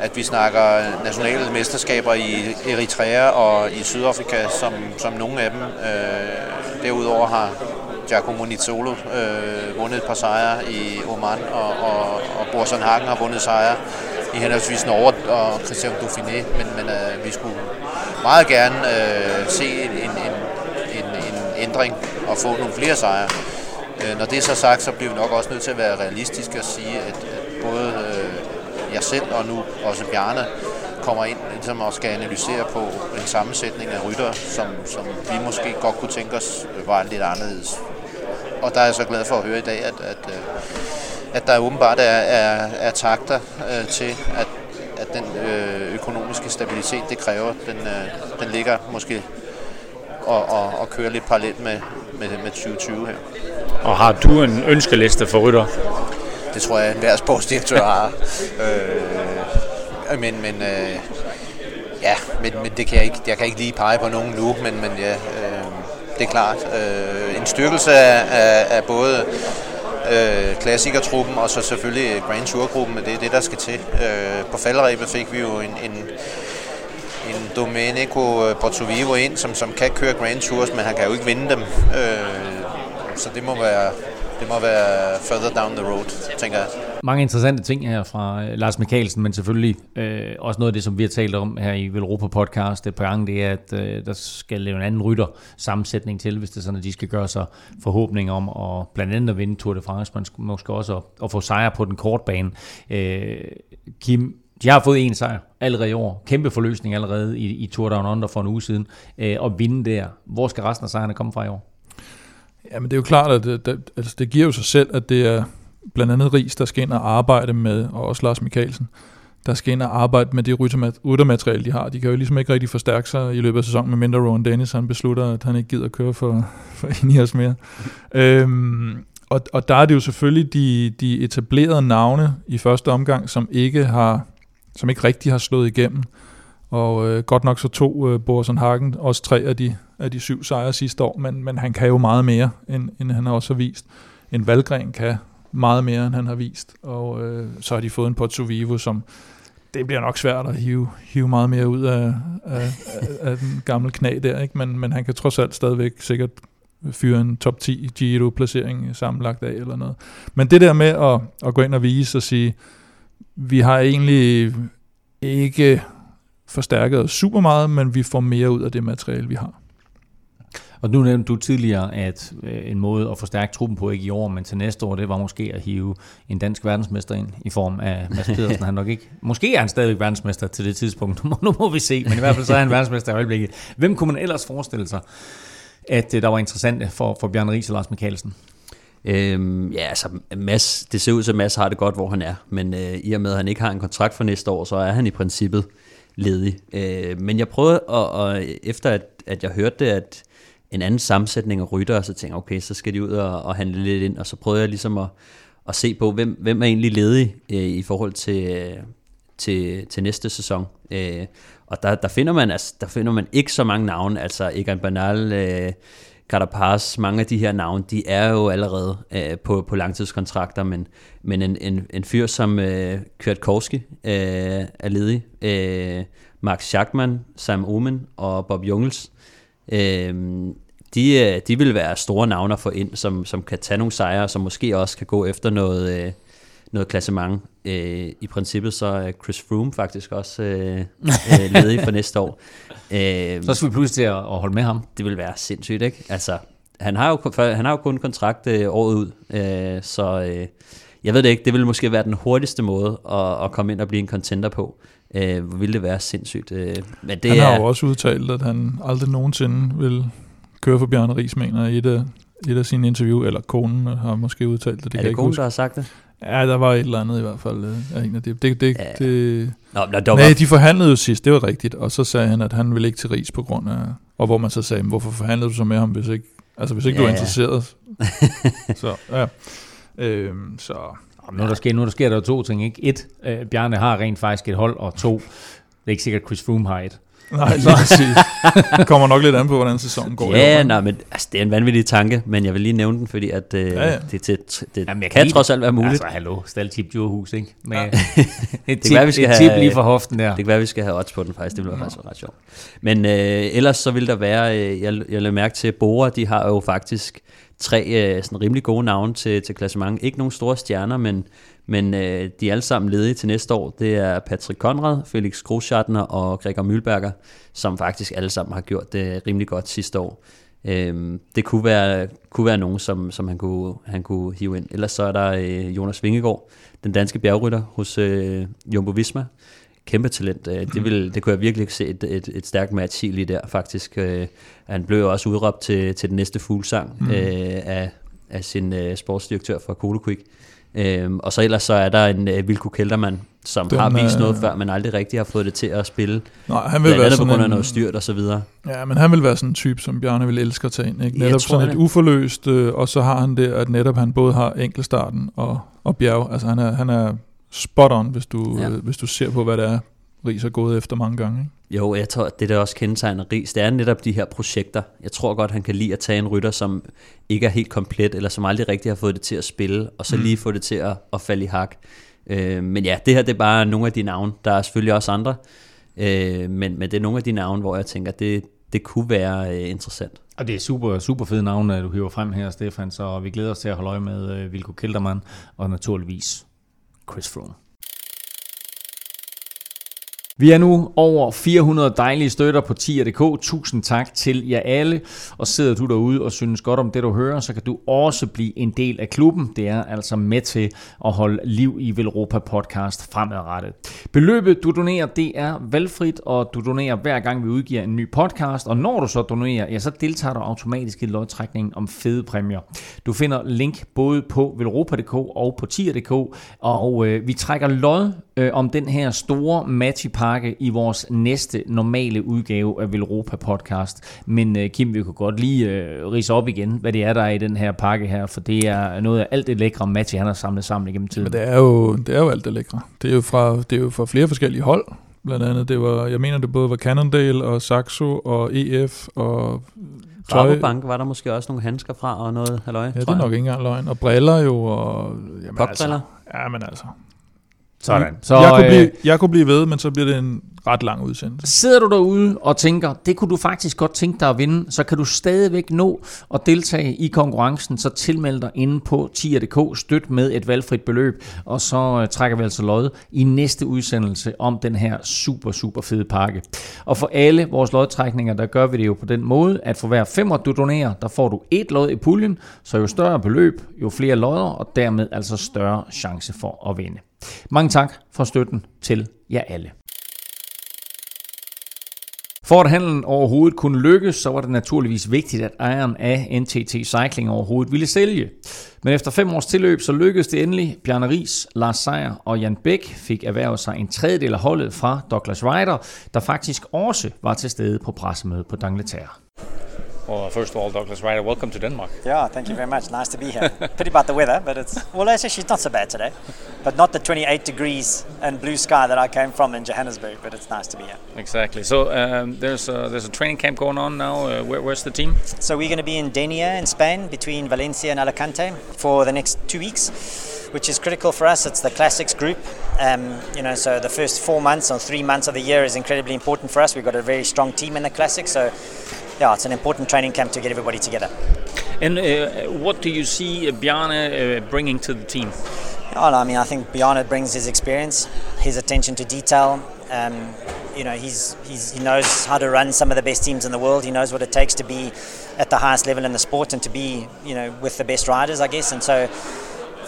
at vi snakker nationale mesterskaber i Eritrea og i Sydafrika, som, som nogle af dem. Øh, derudover har Giacomo Nizzolo øh, vundet et par sejre i Oman, og, og, og Borsan Hagen har vundet sejre i henholdsvis Norge og Christian Dauphiné, men, men øh, vi skulle meget gerne øh, se en, en, en, en, en ændring og få nogle flere sejre. Øh, når det er så sagt, så bliver vi nok også nødt til at være realistiske og sige, at, at både øh, jeg selv og nu også Bjarne kommer ind ligesom og skal analysere på en sammensætning af rytter, som, som vi måske godt kunne tænke os øh, var lidt anderledes. Og der er jeg så glad for at høre i dag, at, at, øh, at der åbenbart er, er, er takter øh, til, at, at den øh, økonomiske stabilitet, det kræver, den, øh, den ligger måske og, og, og kører lidt parallelt med, med, med 2020 her. Og har du en ønskeliste for rytter? Det tror jeg, hver sportsdirektør har. øh, men men øh, ja, men, men det kan jeg, ikke, jeg kan ikke lige pege på nogen nu, men, men ja, øh, det er klart. Øh, en styrkelse af, af, af både øh, klassikertruppen og så selvfølgelig øh, Grand Tour-gruppen, det er det, der skal til. Øh, på faldrebet fik vi jo en, en, en Domenico øh, Portovivo ind, som, som kan køre Grand Tours, men han kan jo ikke vinde dem. Øh, så det må være det må være further down the road, tænker jeg. Mange interessante ting her fra øh, Lars Mikkelsen, men selvfølgelig øh, også noget af det, som vi har talt om her i Velropa podcast et par gange, det er, at øh, der skal lave en anden rytter sammensætning til, hvis det er sådan, at de skal gøre sig forhåbninger om at blandt andet at vinde Tour de France, men måske også at, at få sejre på den korte bane. Øh, Kim, de har fået en sejr allerede i år. Kæmpe forløsning allerede i, i Tour Down Under for en uge siden. Øh, og vinde der. Hvor skal resten af sejrene komme fra i år? Ja, men det er jo klart, at det, det, altså det giver jo sig selv, at det er blandt andet Ries, der skal ind og arbejde med, og også Lars Mikkelsen, der skal ind og arbejde med det ryttermateriale, de har. De kan jo ligesom ikke rigtig forstærke sig i løbet af sæsonen, med mindre Rowan Dennis han beslutter, at han ikke gider køre for, (laughs) for Ineos mere. øhm, og, og der er det jo selvfølgelig de, de etablerede navne i første omgang, som ikke har som ikke rigtig har slået igennem. Og øh, godt nok så to øh, Borsen Hagen, også tre af de, af de syv sejre sidste år, men, men han kan jo meget mere, end, end han også har vist. En Valgren kan meget mere, end han har vist. Og øh, så har de fået en Pozzo Vivo, som det bliver nok svært at hive, hive meget mere ud af, af, af, af den gamle knæ der, ikke? Men, men han kan trods alt stadigvæk sikkert fyre en top 10 Giro-placering sammenlagt af eller noget. Men det der med at, at gå ind og vise og sige, vi har egentlig ikke forstærket os super meget, men vi får mere ud af det materiale, vi har. Og nu nævnte du tidligere, at øh, en måde at forstærke truppen på, ikke i år, men til næste år, det var måske at hive en dansk verdensmester ind i form af Mads Pedersen. Han nok ikke, måske er han stadigvæk verdensmester til det tidspunkt, nu må, nu må vi se, men i hvert fald så er han verdensmester i øjeblikket. Hvem kunne man ellers forestille sig, at øh, der var interessant for, for Bjørn Ries og Lars Mikkelsen? Øhm, ja, altså Mads, det ser ud til, at Mads har det godt, hvor han er. Men øh, i og med, at han ikke har en kontrakt for næste år, så er han i princippet ledig. Øh, men jeg prøvede, at, og efter at, at jeg hørte det, at en anden sammensætning af rytter, så tænkte jeg, okay, så skal de ud og, og handle lidt ind, og så prøvede jeg ligesom at, at se på, hvem, hvem er egentlig ledig øh, i forhold til, øh, til, til næste sæson. Øh, og der, der, finder man, altså, der finder man ikke så mange navne, altså Egan Bernal, øh, Carapaz, mange af de her navne, de er jo allerede øh, på, på langtidskontrakter, men, men en, en, en fyr som øh, Kwiatkowski øh, er ledig, øh, Max Schachmann, Sam Omen og Bob Jungels, øh, øh, de vil være store navne for ind, som, som kan tage nogle sejre, som måske også kan gå efter noget, øh, noget klassement. Øh, I princippet så er Chris Froome faktisk også øh, (laughs) øh, ledig for næste år. Øh, så skal vi pludselig til at, at holde med ham. Det vil være sindssygt, ikke? Altså, han har jo, han har jo kun kontrakt øh, året ud, øh, så øh, jeg ved det ikke, det vil måske være den hurtigste måde at, at komme ind og blive en contender på. Øh, hvor ville det være sindssygt. Øh, men det han har er, jo også udtalt, at han aldrig nogensinde vil køre for Bjarne Ries, mener i et af, et af sine interview, eller konen har måske udtalt det. det er det konen, der har sagt det? Ja, der var et eller andet i hvert fald af en af det. det, det, ja. det Nå, nej, var... de forhandlede jo sidst, det var rigtigt, og så sagde han, at han ville ikke til Ries på grund af, og hvor man så sagde, hvorfor forhandlede du så med ham, hvis ikke, altså hvis ikke ja, du er interesseret? (laughs) så, ja. Øhm, så nu, der sker, nu der sker der to ting. Ikke? Et, øh, Bjarne har rent faktisk et hold, og to, det er ikke sikkert, at Chris Froome har et. Nej, lige præcis. Det kommer nok lidt an på, hvordan sæsonen går. Ja, nej, men altså, det er en vanvittig tanke, men jeg vil lige nævne den, fordi at, øh, ja, ja. det, det, det Jamen, kan, kan trods alt være muligt. Altså, hallo, stal tip Djurhus, ikke? Med ja. (laughs) et, tip, være, vi skal et tip have, lige for hoften der. Det kan være, vi skal have odds på den faktisk, det ville være faktisk ret sjovt. Men øh, ellers så vil der være, øh, jeg, jeg lader mærke til, at Bora, de har jo faktisk tre øh, sådan rimelig gode navne til, til klassement. Ikke nogen store stjerner, men, men øh, de er alle sammen ledige til næste år. Det er Patrick Konrad, Felix Groschartner og Gregor Mühlberger, som faktisk alle sammen har gjort det rimelig godt sidste år. Øh, det kunne være, kunne være nogen, som, som han, kunne, han kunne hive ind. Ellers så er der øh, Jonas Vingegaard, den danske bjergrytter hos øh, Jumbo Visma. Kæmpe talent. Øh, det, vil, det kunne jeg virkelig se et, et, et stærkt match lige der, faktisk. Øh, han blev også udråbt til, til den næste fuglsang mm. øh, af, af sin sportsdirektør fra Kolo Quick. Øhm, og så ellers så er der en øh, Vilko Keltermann, som den, har vist noget før, men aldrig rigtig har fået det til at spille. Nej, han vil være sådan på grund af en, noget styrt og så videre. Ja, men han vil være sådan en type, som Bjarne vil elske at tage ind. Ikke? Netop tror, sådan et uforløst, øh, og så har han det, at netop han både har enkeltstarten og, og bjerg. Altså han er, han er spot on, hvis du, ja. øh, hvis du ser på, hvad det er, Ries har gået efter mange gange. Ikke? Jo, jeg tror, det der også kendetegner Ries, det er netop de her projekter. Jeg tror godt, han kan lide at tage en rytter, som ikke er helt komplet, eller som aldrig rigtig har fået det til at spille, og så mm. lige få det til at, at falde i hak. Øh, men ja, det her det er bare nogle af de navne. Der er selvfølgelig også andre, øh, men, men det er nogle af de navne, hvor jeg tænker, det, det kunne være øh, interessant. Og det er super, super fede navne, du hiver frem her, Stefan, så vi glæder os til at holde øje med øh, Vilko Keltermann, og naturligvis Chris Froome. Vi er nu over 400 dejlige støtter på tier.dk. Tusind tak til jer alle. Og sidder du derude og synes godt om det, du hører, så kan du også blive en del af klubben. Det er altså med til at holde liv i Velropa podcast fremadrettet. Beløbet, du donerer, det er valgfrit, og du donerer hver gang, vi udgiver en ny podcast. Og når du så donerer, ja, så deltager du automatisk i lodtrækningen om fede præmier. Du finder link både på velropa.dk og på tier.dk, og øh, vi trækker lod øh, om den her store matchy-pakke i vores næste normale udgave af Velropa podcast. Men øh, Kim, vi kunne godt lige øh, rise op igen, hvad det er, der er i den her pakke her, for det er noget af alt det lækre matchy, han har samlet sammen igennem tiden. Men det er jo, det er jo alt det lækre. Det er jo fra, det er jo fra flere forskellige hold, blandt andet. Det var, jeg mener, det både var Cannondale og Saxo og EF og tøj. Rabobank var der måske også nogle handsker fra og noget halløj, Ja, det er nok ikke engang løgn. Og briller jo. Og, jamen, altså, ja, men altså. Sådan. Så, jeg, kunne blive, øh, jeg kunne blive ved, men så bliver det en ret lang udsendelse. Sidder du derude og tænker, det kunne du faktisk godt tænke dig at vinde, så kan du stadigvæk nå at deltage i konkurrencen, så tilmeld dig inde på tier.dk, støt med et valgfrit beløb, og så uh, trækker vi altså lod i næste udsendelse om den her super, super fede pakke. Og for alle vores lodtrækninger, der gør vi det jo på den måde, at for hver femmer du donerer, der får du et lod i puljen, så jo større beløb, jo flere lodder, og dermed altså større chance for at vinde. Mange tak for støtten til jer alle. For at handlen overhovedet kunne lykkes, så var det naturligvis vigtigt, at ejeren af NTT Cycling overhovedet ville sælge. Men efter fem års tilløb, så lykkedes det endelig. Bjarne Ries, Lars Seier og Jan Bæk fik erhvervet sig en tredjedel af holdet fra Douglas Ryder, der faktisk også var til stede på pressemødet på Dangleterre. Well, first of all, Douglas Ryder, welcome to Denmark. Yeah, thank you very much. Nice to be here. Pretty bad the weather, but it's well, actually, it's not so bad today. But not the 28 degrees and blue sky that I came from in Johannesburg. But it's nice to be here. Exactly. So um, there's a, there's a training camp going on now. Uh, where, where's the team? So we're going to be in Denia in Spain, between Valencia and Alicante, for the next two weeks which is critical for us. It's the classics group. Um, you know, so the first four months or three months of the year is incredibly important for us. We've got a very strong team in the classics, so yeah, it's an important training camp to get everybody together. And uh, what do you see Bjarne uh, bringing to the team? Oh, no, I mean, I think Bjarne brings his experience, his attention to detail. Um, you know, he's, he's, he knows how to run some of the best teams in the world. He knows what it takes to be at the highest level in the sport and to be, you know, with the best riders, I guess. And so,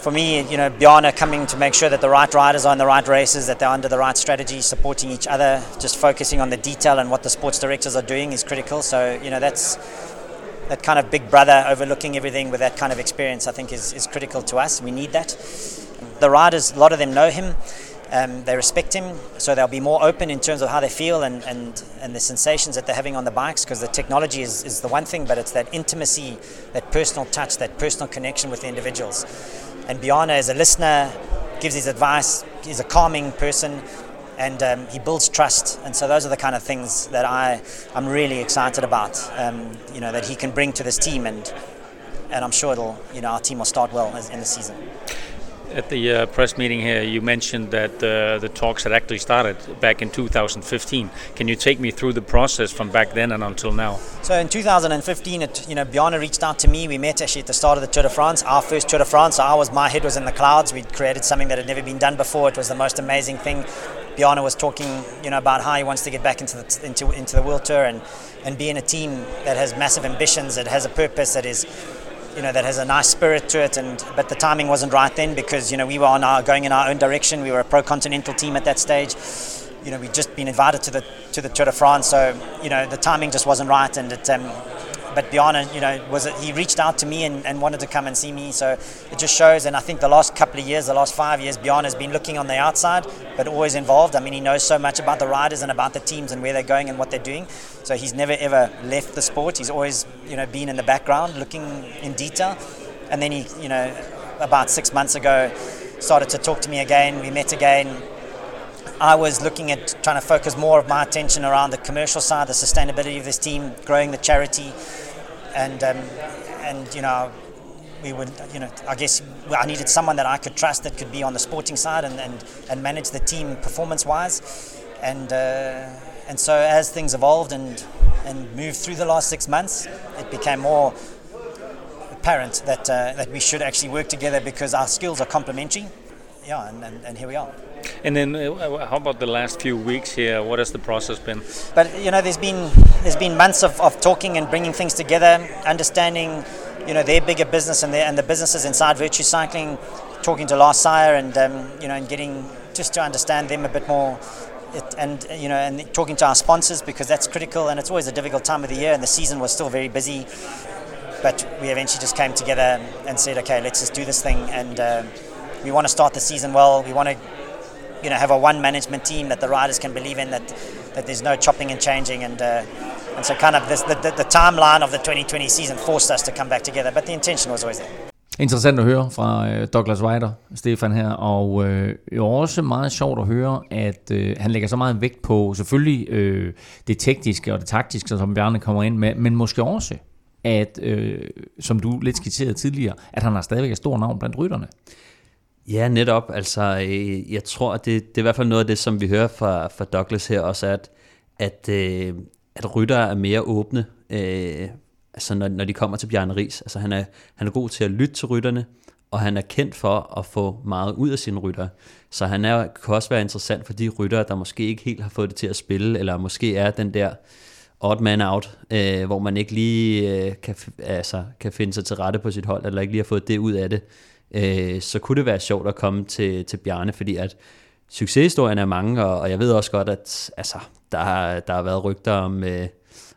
for me, you know, Bjarne coming to make sure that the right riders are in the right races, that they're under the right strategy, supporting each other, just focusing on the detail and what the sports directors are doing is critical. So, you know, that's that kind of big brother overlooking everything with that kind of experience, I think, is, is critical to us. We need that. The riders, a lot of them know him. Um, they respect him, so they'll be more open in terms of how they feel and, and, and the sensations that they're having on the bikes because the technology is, is the one thing, but it's that intimacy, that personal touch, that personal connection with the individuals. And Bjarne, is a listener, gives his advice, he's a calming person, and um, he builds trust. And so those are the kind of things that I, I'm really excited about, um, you know, that he can bring to this team. And, and I'm sure it'll, you know, our team will start well in the season. At the uh, press meeting here, you mentioned that uh, the talks had actually started back in 2015. Can you take me through the process from back then and until now? So in 2015, it, you know, Bjarne reached out to me. We met actually at the start of the Tour de France, our first Tour de France. I was, my head was in the clouds. We'd created something that had never been done before. It was the most amazing thing. Bjarne was talking, you know, about how he wants to get back into the into into the World Tour and and be in a team that has massive ambitions, that has a purpose, that is you know that has a nice spirit to it and but the timing wasn't right then because you know we were on our going in our own direction. We were a pro continental team at that stage. You know we'd just been invited to the to the Tour de France so you know the timing just wasn't right and it um, but Bjarne, you know, was he reached out to me and, and, wanted to come and see me. So it just shows. And I think the last couple of years, the last five years, Bjarne has been looking on the outside, but always involved. I mean, he knows so much about the riders and about the teams and where they're going and what they're doing. So he's never ever left the sport. He's always, you know, been in the background, looking in detail. And then he, you know, about six months ago, started to talk to me again. We met again. I was looking at trying to focus more of my attention around the commercial side, the sustainability of this team, growing the charity, and um, and you know we would you know I guess I needed someone that I could trust that could be on the sporting side and and, and manage the team performance wise, and uh, and so as things evolved and and moved through the last six months, it became more apparent that uh, that we should actually work together because our skills are complementary. Yeah, and, and, and here we are. And then, uh, how about the last few weeks here? What has the process been? But you know, there's been there's been months of, of talking and bringing things together, understanding, you know, their bigger business and their and the businesses inside Virtue Cycling, talking to Lars Sire and um, you know, and getting just to understand them a bit more. It, and you know, and talking to our sponsors because that's critical, and it's always a difficult time of the year, and the season was still very busy. But we eventually just came together and said, okay, let's just do this thing, and uh, we want to start the season well. We want to you know have a one management team that the riders can believe in that that there's no chopping and changing. And uh, and so kind of this, the, the, the timeline of the 2020 season forced us to come back together but the intention was always there. Interessant at høre fra øh, Douglas Ryder, Stefan her, og øh, også meget sjovt at høre, at øh, han lægger så meget vægt på selvfølgelig øh, det tekniske og det taktiske, som Bjarne kommer ind med, men måske også, at, øh, som du lidt skitserede tidligere, at han har stadigvæk et stort navn blandt rytterne. Ja, netop. Altså, øh, jeg tror, at det, det er i hvert fald noget af det, som vi hører fra, fra Douglas her også, at, at, øh, at rytter er mere åbne, øh, altså når, når de kommer til Bjarne Ries. Altså, han er, han er god til at lytte til rytterne, og han er kendt for at få meget ud af sine rytter. Så han er, kan også være interessant for de ryttere, der måske ikke helt har fået det til at spille, eller måske er den der odd man out, øh, hvor man ikke lige øh, kan, altså, kan finde sig til rette på sit hold, eller ikke lige har fået det ud af det øh, så kunne det være sjovt at komme til, til Bjarne, fordi at succeshistorien er mange, og, og jeg ved også godt, at altså, der, har, der har været rygter om, øh,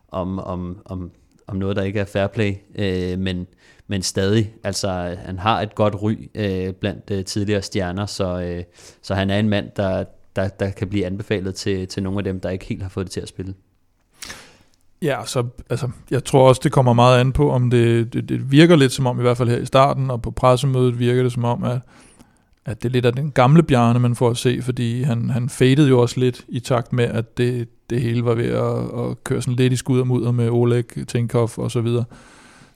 om, om, om, om noget, der ikke er fair play, øh, men, men stadig, altså han har et godt ry øh, blandt øh, tidligere stjerner, så, øh, så han er en mand, der, der, der kan blive anbefalet til, til nogle af dem, der ikke helt har fået det til at spille. Ja, så altså, jeg tror også, det kommer meget an på, om det, det, det virker lidt som om, i hvert fald her i starten, og på pressemødet virker det som om, at, at det er lidt af den gamle Bjarne, man får at se, fordi han, han fadede jo også lidt i takt med, at det, det hele var ved at, at køre sådan lidt i skud og mudder med Oleg, Tinkov og så videre.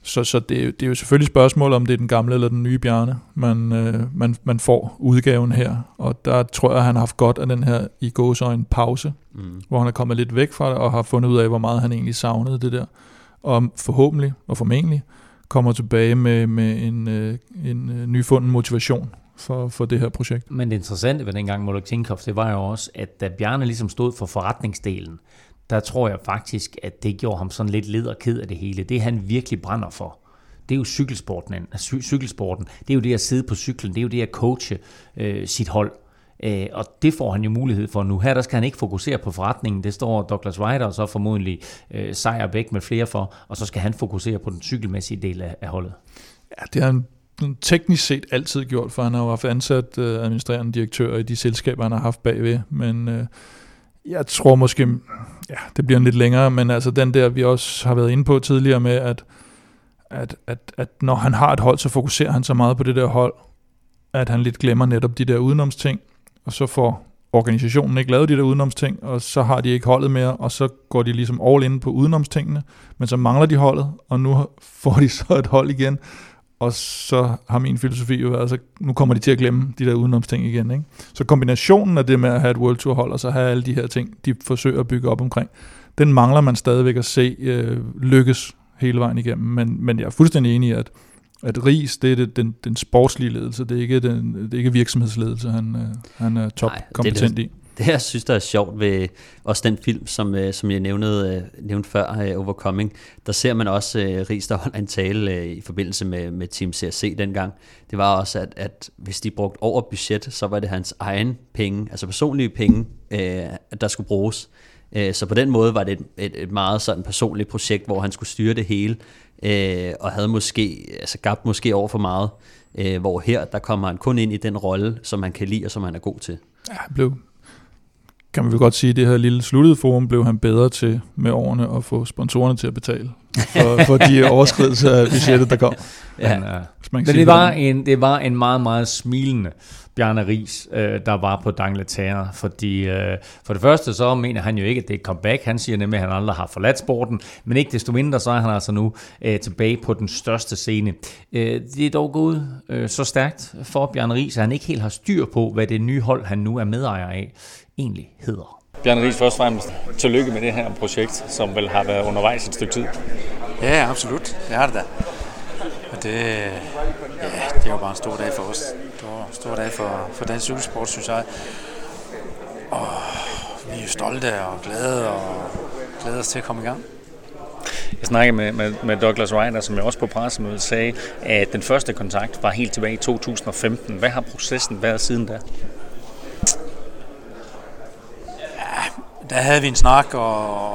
Så, så det, det er jo selvfølgelig spørgsmål, om det er den gamle eller den nye Bjarne, man, øh, man, man får udgaven her. Og der tror jeg, han har haft godt af den her i gåsøjne pause, mm. hvor han er kommet lidt væk fra det, og har fundet ud af, hvor meget han egentlig savnede det der. Og forhåbentlig og formentlig kommer tilbage med, med en, øh, en øh, nyfunden motivation for, for det her projekt. Men det interessante ved dengang Molok Tinkoff, det var jo også, at da Bjarne ligesom stod for forretningsdelen, der tror jeg faktisk, at det gjorde ham sådan lidt led og ked af det hele. Det han virkelig brænder for, det er jo cykelsporten. Altså, cykelsporten. Det er jo det at sidde på cyklen, det er jo det at coache øh, sit hold. Øh, og det får han jo mulighed for nu. Her der skal han ikke fokusere på forretningen. Det står Douglas Ryder og så formodentlig øh, Sejr Bæk med flere for, og så skal han fokusere på den cykelmæssige del af, af holdet. Ja, det har han teknisk set altid gjort, for han har jo haft ansat øh, administrerende direktør i de selskaber, han har haft bagved. Men øh, jeg tror måske, ja, det bliver en lidt længere, men altså den der, vi også har været inde på tidligere med, at, at, at, at når han har et hold, så fokuserer han så meget på det der hold, at han lidt glemmer netop de der udenomsting, og så får organisationen ikke lavet de der udenomsting, og så har de ikke holdet mere, og så går de ligesom all in på udenomstingene, men så mangler de holdet, og nu (laughs) får de så et hold igen, og så har min filosofi jo været, altså nu kommer de til at glemme de der udenomsting igen. Ikke? Så kombinationen af det med at have et World Tour hold, og så have alle de her ting, de forsøger at bygge op omkring, den mangler man stadigvæk at se øh, lykkes hele vejen igennem. Men, men jeg er fuldstændig enig i, at at RIS, det er det, den, den sportslige ledelse, det er ikke, den, det er ikke virksomhedsledelse, han, øh, han er topkompetent i. Det jeg synes, der er sjovt ved også den film, som, øh, som jeg nævnede, øh, nævnte før, øh, Overcoming, der ser man også Ries, der holder en tale i forbindelse med, med Team CRC dengang. Det var også, at, at hvis de brugte over budget, så var det hans egen penge, altså personlige penge, der skulle bruges. Så på den måde var det et, et, et meget sådan personligt projekt, hvor han skulle styre det hele øh, og havde måske, altså gabt måske over for meget, øh, hvor her, der kommer han kun ind i den rolle, som han kan lide, og som han er god til. Ja, han blev, kan man vel godt sige, det her lille sluttede forum blev han bedre til med årene at få sponsorerne til at betale for, for de (laughs) overskridelser af budgettet, der kom. Ja. Men, uh, men det, var en, det var en meget, meget smilende Bjarne Ries, øh, der var på Dangletære, fordi øh, for det første så mener han jo ikke, at det er et comeback. Han siger nemlig, at han aldrig har forladt sporten, men ikke desto mindre, så er han altså nu øh, tilbage på den største scene. Øh, det er dog gået øh, så stærkt for Bjarne Ries, at han ikke helt har styr på, hvad det nye hold, han nu er medejer af, egentlig hedder. Bjarne Ries, først og fremmest tillykke med det her projekt, som vel har været undervejs et stykke tid. Ja, absolut. Det har det da. Og det, ja, det er jo bare en stor dag for os. Stor dag for, for dansk cykelsport, synes jeg. Og vi er stolte og glade og glæder os til at komme i gang. Jeg snakkede med, med, med Douglas Ryder, som jeg også på pressemødet sagde, at den første kontakt var helt tilbage i 2015. Hvad har processen været siden da? Ja, der havde vi en snak, og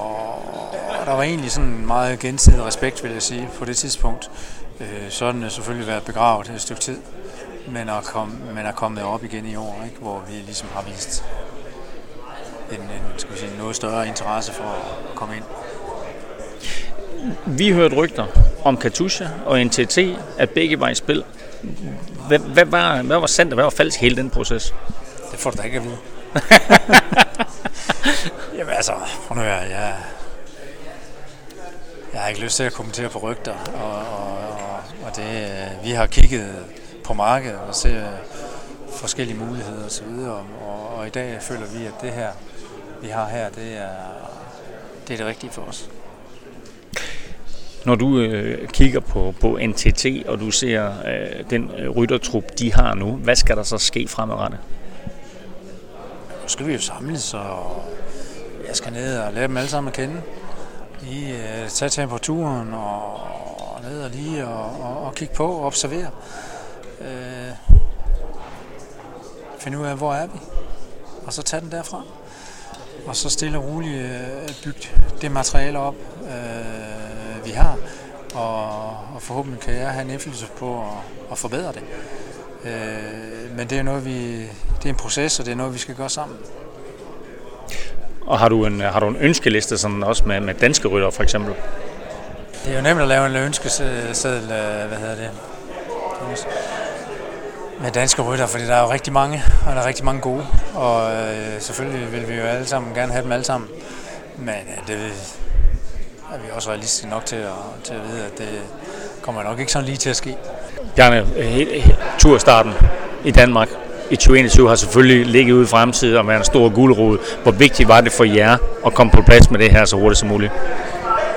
der var egentlig sådan en meget gensidig respekt, vil jeg sige, på det tidspunkt. Øh, så har den selvfølgelig været begravet et stykke tid, men er, kom, men er kommet op igen i år, ikke? hvor vi ligesom har vist en, en skal sige, noget større interesse for at komme ind. Vi hørte rygter om Katusha og NTT, at begge var i spil. Hvad, hvad, var, hvad var sandt og hvad var falsk hele den proces? Det får du da ikke at vide. (laughs) Jamen altså, prøv nu jeg, jeg, jeg har ikke lyst til at kommentere på rygter, og, og, og det, vi har kigget på markedet og ser forskellige muligheder osv., og, og, og i dag føler vi, at det her, vi har her, det er det, er det rigtige for os. Når du øh, kigger på, på NTT, og du ser øh, den øh, ryttertrup, de har nu, hvad skal der så ske fremadrettet? Nu skal vi jo samles, og jeg skal ned og lære dem alle sammen at kende. Lige uh, tage temperaturen og, og ned og lige og, og, og kigge på og observere. Uh, finde ud af, hvor er vi, og så tage den derfra. Og så stille og roligt uh, bygge det materiale op, uh, vi har, og, og forhåbentlig kan jeg have en indflydelse på at, at forbedre det. Uh, men det er noget, vi, det er en proces, og det er noget, vi skal gøre sammen. Og har du en, har du en ønskeliste sådan også med, med danske rytter for eksempel? Det er jo nemt at lave en ønskeseddel, hvad hedder det, med danske rytter, fordi der er jo rigtig mange, og der er rigtig mange gode. Og øh, selvfølgelig vil vi jo alle sammen gerne have dem alle sammen. Men øh, det er vi også realistiske nok til at, til at vide, at det kommer nok ikke sådan lige til at ske. Bjarne, turstarten i Danmark i 2021 har selvfølgelig ligget ude i fremtiden og været en stor guldrod. Hvor vigtigt var det for jer at komme på plads med det her så hurtigt som muligt?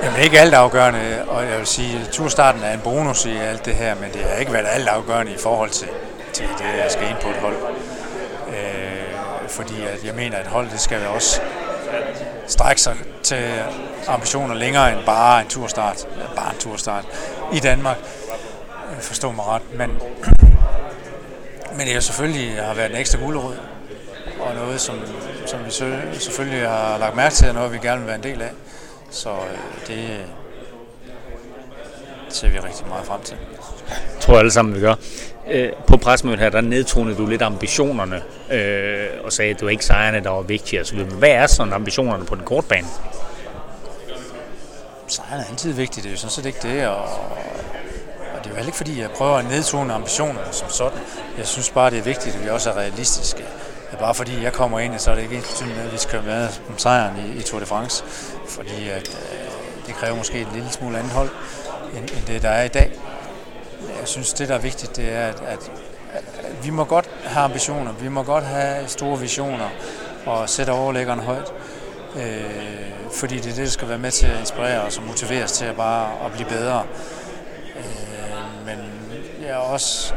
Jamen ikke alt afgørende, og jeg vil sige, at turstarten er en bonus i alt det her, men det har ikke været alt afgørende i forhold til, til det jeg skal ind på et hold. Øh, fordi at jeg mener, at hold det skal også strække sig til ambitioner længere end bare en turstart. Bare en turstart i Danmark. Øh, forstå mig ret. Men, men det selvfølgelig har været en ekstra gulerod og noget, som, som vi selvfølgelig har lagt mærke til, og noget, vi gerne vil være en del af. Så øh, det ser vi rigtig meget frem til. Jeg tror alle sammen, vi gør. Øh, på presmødet her, der nedtonede du lidt ambitionerne, øh, og sagde, at det var ikke sejrene, der var vigtige osv. Men hvad er sådan ambitionerne på den korte bane? Sejrene er altid vigtigt, det er jo sådan set ikke det, og, og det er jo heller ikke fordi, jeg prøver at nedtone ambitionerne som sådan. Jeg synes bare, det er vigtigt, at vi også er realistiske. Ja, bare fordi jeg kommer ind, så er det ikke betydende, at vi skal være om sejren i, i Tour de France. Fordi at, øh, det kræver måske et lille smule andet hold, end, end det, der er i dag. Jeg synes, det, der er vigtigt, det er, at, at, at vi må godt have ambitioner, vi må godt have store visioner og sætte overlæggeren højt. Øh, fordi det er det, der skal være med til at inspirere os og motivere os til at bare at blive bedre. Øh, men jeg er også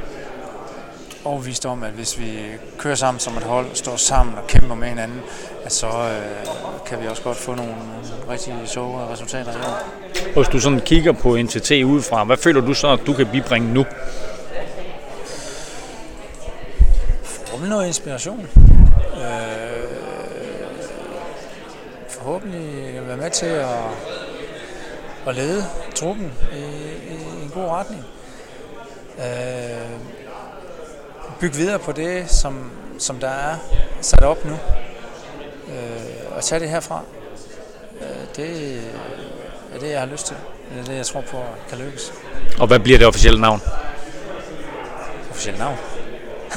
overbevist om, at hvis vi kører sammen som et hold, står sammen og kæmper med hinanden, at så øh, kan vi også godt få nogle rigtig sjove resultater i år. Hvis du sådan kigger på NTT udefra, hvad føler du så, at du kan bibringe nu? Forhåbentlig noget inspiration. Øh, forhåbentlig være med til at, at lede truppen i, i en god retning. Øh, bygge videre på det, som, som der er sat op nu. Øh, og tage det herfra. Øh, det er det, jeg har lyst til. Det er det, jeg tror på kan lykkes. Og hvad bliver det officielle navn? Officielle navn?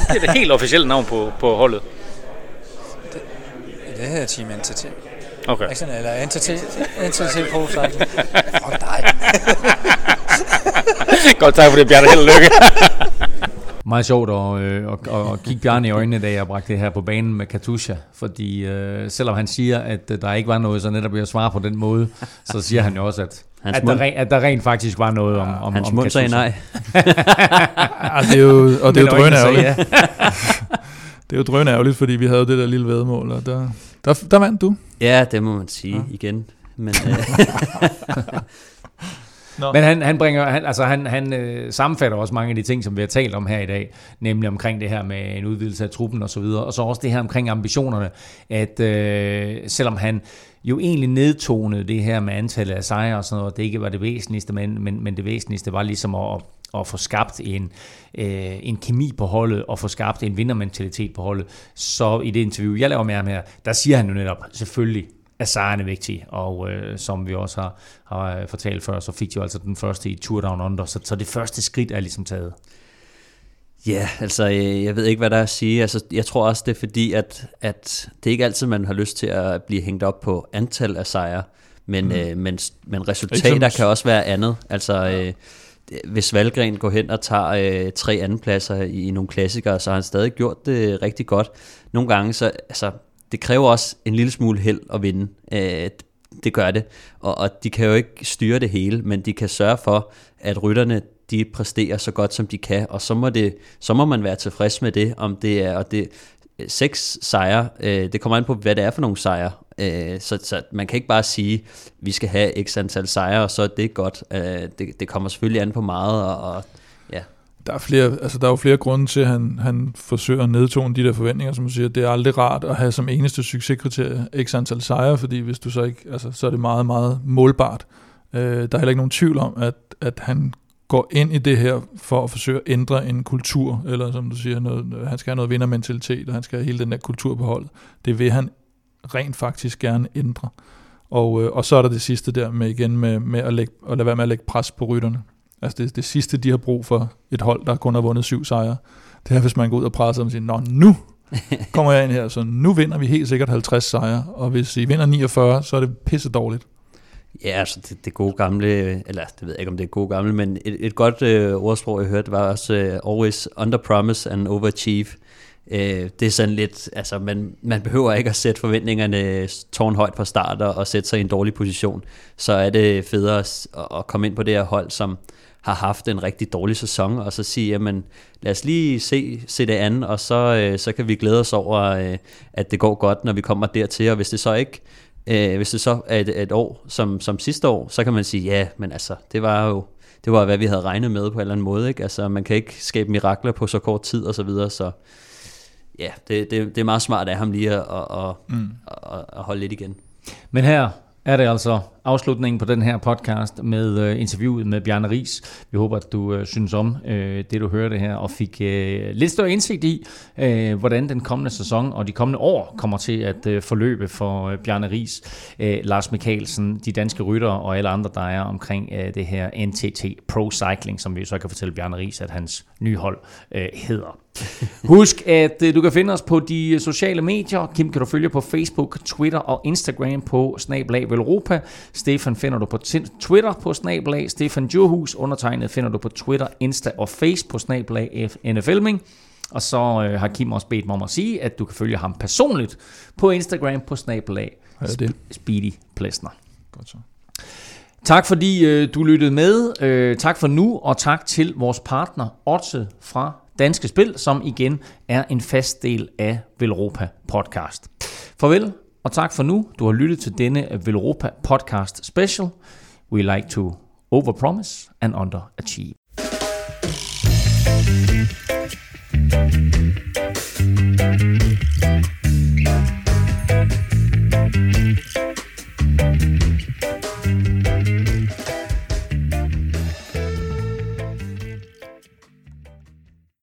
det er det helt officielle navn på, på holdet. Det, det hedder Team NTT. Okay. Ikke sådan, eller NTT, NTT Pro Cycling. (laughs) Fuck dig. Godt tak for det, Bjarne. Held og lykke. (laughs) Meget sjovt at, øh, at, at, kigge Bjarne i øjnene, da jeg bragte det her på banen med Katusha. Fordi øh, selvom han siger, at øh, der ikke var noget, så netop jeg svare på den måde, så siger han jo også, at, Hans at, mund- der, at der rent faktisk var noget om, om, Hans om mund sagde Katusha. Ja, det er jo, og det er jo sagde drønærgerligt. (laughs) det er jo drønærgerligt, fordi vi havde det der lille vedmål, og der, der, der vandt du. Ja, det må man sige ja. igen. Men, (laughs) øh, (laughs) Men han, han bringer, han, altså han, han øh, sammenfatter også mange af de ting, som vi har talt om her i dag, nemlig omkring det her med en udvidelse af truppen og så videre, og så også det her omkring ambitionerne, at øh, selvom han jo egentlig nedtonede det her med antallet af sejre og sådan noget, det ikke var det væsentligste, men, men, men det væsentligste var ligesom at, at få skabt en, øh, en kemi på holdet, og få skabt en vindermentalitet på holdet, så i det interview, jeg laver med ham her, der siger han jo netop, selvfølgelig, er sejrene vigtige, og øh, som vi også har, har øh, fortalt før, så fik de jo altså den første i Tour Down Under, så, så det første skridt er ligesom taget. Ja, altså øh, jeg ved ikke, hvad der er at sige. Altså, jeg tror også, det er fordi, at, at det er ikke altid, man har lyst til at blive hængt op på antal af sejre, men, Mm. øh, men, men resultater kan også være andet. Altså, øh, det- hvis Valgren går hen og tager øh, tre andenpladser i, i nogle klassikere, så har han stadig gjort det rigtig godt. Nogle gange, så altså, det kræver også en lille smule held at vinde. Øh, det gør det. Og, og de kan jo ikke styre det hele, men de kan sørge for, at rytterne de præsterer så godt, som de kan, og så må, det, så må man være tilfreds med det, om det er, og det, øh, seks sejre, øh, det kommer an på, hvad det er for nogle sejre, øh, så, så man kan ikke bare sige, vi skal have x antal sejre, og så er det godt. Øh, det, det kommer selvfølgelig an på meget, og, og. Der er, flere, altså der er jo flere grunde til, at han, han forsøger at nedtone de der forventninger, som du siger. Det er aldrig rart at have som eneste succeskriterie x antal sejre, fordi hvis du så ikke, altså, så er det meget, meget målbart. Øh, der er heller ikke nogen tvivl om, at, at han går ind i det her for at forsøge at ændre en kultur, eller som du siger, noget, han skal have noget vindermentalitet, og han skal have hele den der kultur på holdet. Det vil han rent faktisk gerne ændre. Og, øh, og så er der det sidste der med igen med, med at, lægge, at lade være med at lægge pres på rytterne. Altså det, det sidste, de har brug for et hold, der kun har vundet syv sejre, det er, hvis man går ud og presser dem og siger, Nå, nu (laughs) kommer jeg ind her, så nu vinder vi helt sikkert 50 sejre, og hvis I vinder 49, så er det pisse dårligt. Ja, altså det, det gode gamle, eller det ved jeg ikke, om det er gode gamle, men et, et godt øh, ordsprog, jeg hørte, var også øh, always under promise and overachieve. Øh, det er sådan lidt, altså man, man behøver ikke at sætte forventningerne tårnhøjt fra start og, og sætte sig i en dårlig position. Så er det federe at, at komme ind på det her hold, som har haft en rigtig dårlig sæson, og så sige, jamen lad os lige se, se det andet, og så, øh, så kan vi glæde os over, øh, at det går godt, når vi kommer dertil, og hvis det så ikke øh, hvis det så er et, et år som, som sidste år, så kan man sige, ja, men altså, det var jo det var, hvad vi havde regnet med på en eller anden måde. Ikke? Altså, man kan ikke skabe mirakler på så kort tid og så videre, så ja, det, det, det er meget smart af ham lige at, at, at, mm. at, at holde lidt igen. Men her er det altså afslutningen på den her podcast med øh, interviewet med Bjarne Ries. Vi håber, at du øh, synes om øh, det, du hørte her, og fik øh, lidt større indsigt i, øh, hvordan den kommende sæson og de kommende år kommer til at øh, forløbe for øh, Bjarne Ries, øh, Lars Mikkelsen, de danske ryttere og alle andre, der er omkring øh, det her NTT Pro Cycling, som vi så kan fortælle Bjarne Ries, at hans nye hold øh, hedder. (laughs) Husk, at øh, du kan finde os på de sociale medier. Kim kan du følge på Facebook, Twitter og Instagram på Snablag Velropa. Stefan finder du på Twitter på Snablag. Stefan Djurhus undertegnet finder du på Twitter, Insta og Face på Snablag NFLming. Og så øh, har Kim også bedt mig om at sige, at du kan følge ham personligt på Instagram på Snablag Sp- Speedy Plesner. Godt så. Tak fordi øh, du lyttede med. Øh, tak for nu, og tak til vores partner Otse fra Danske Spil, som igen er en fast del af Velropa podcast. Farvel og tak for nu. Du har lyttet til denne Velropa podcast special. We like to overpromise and underachieve.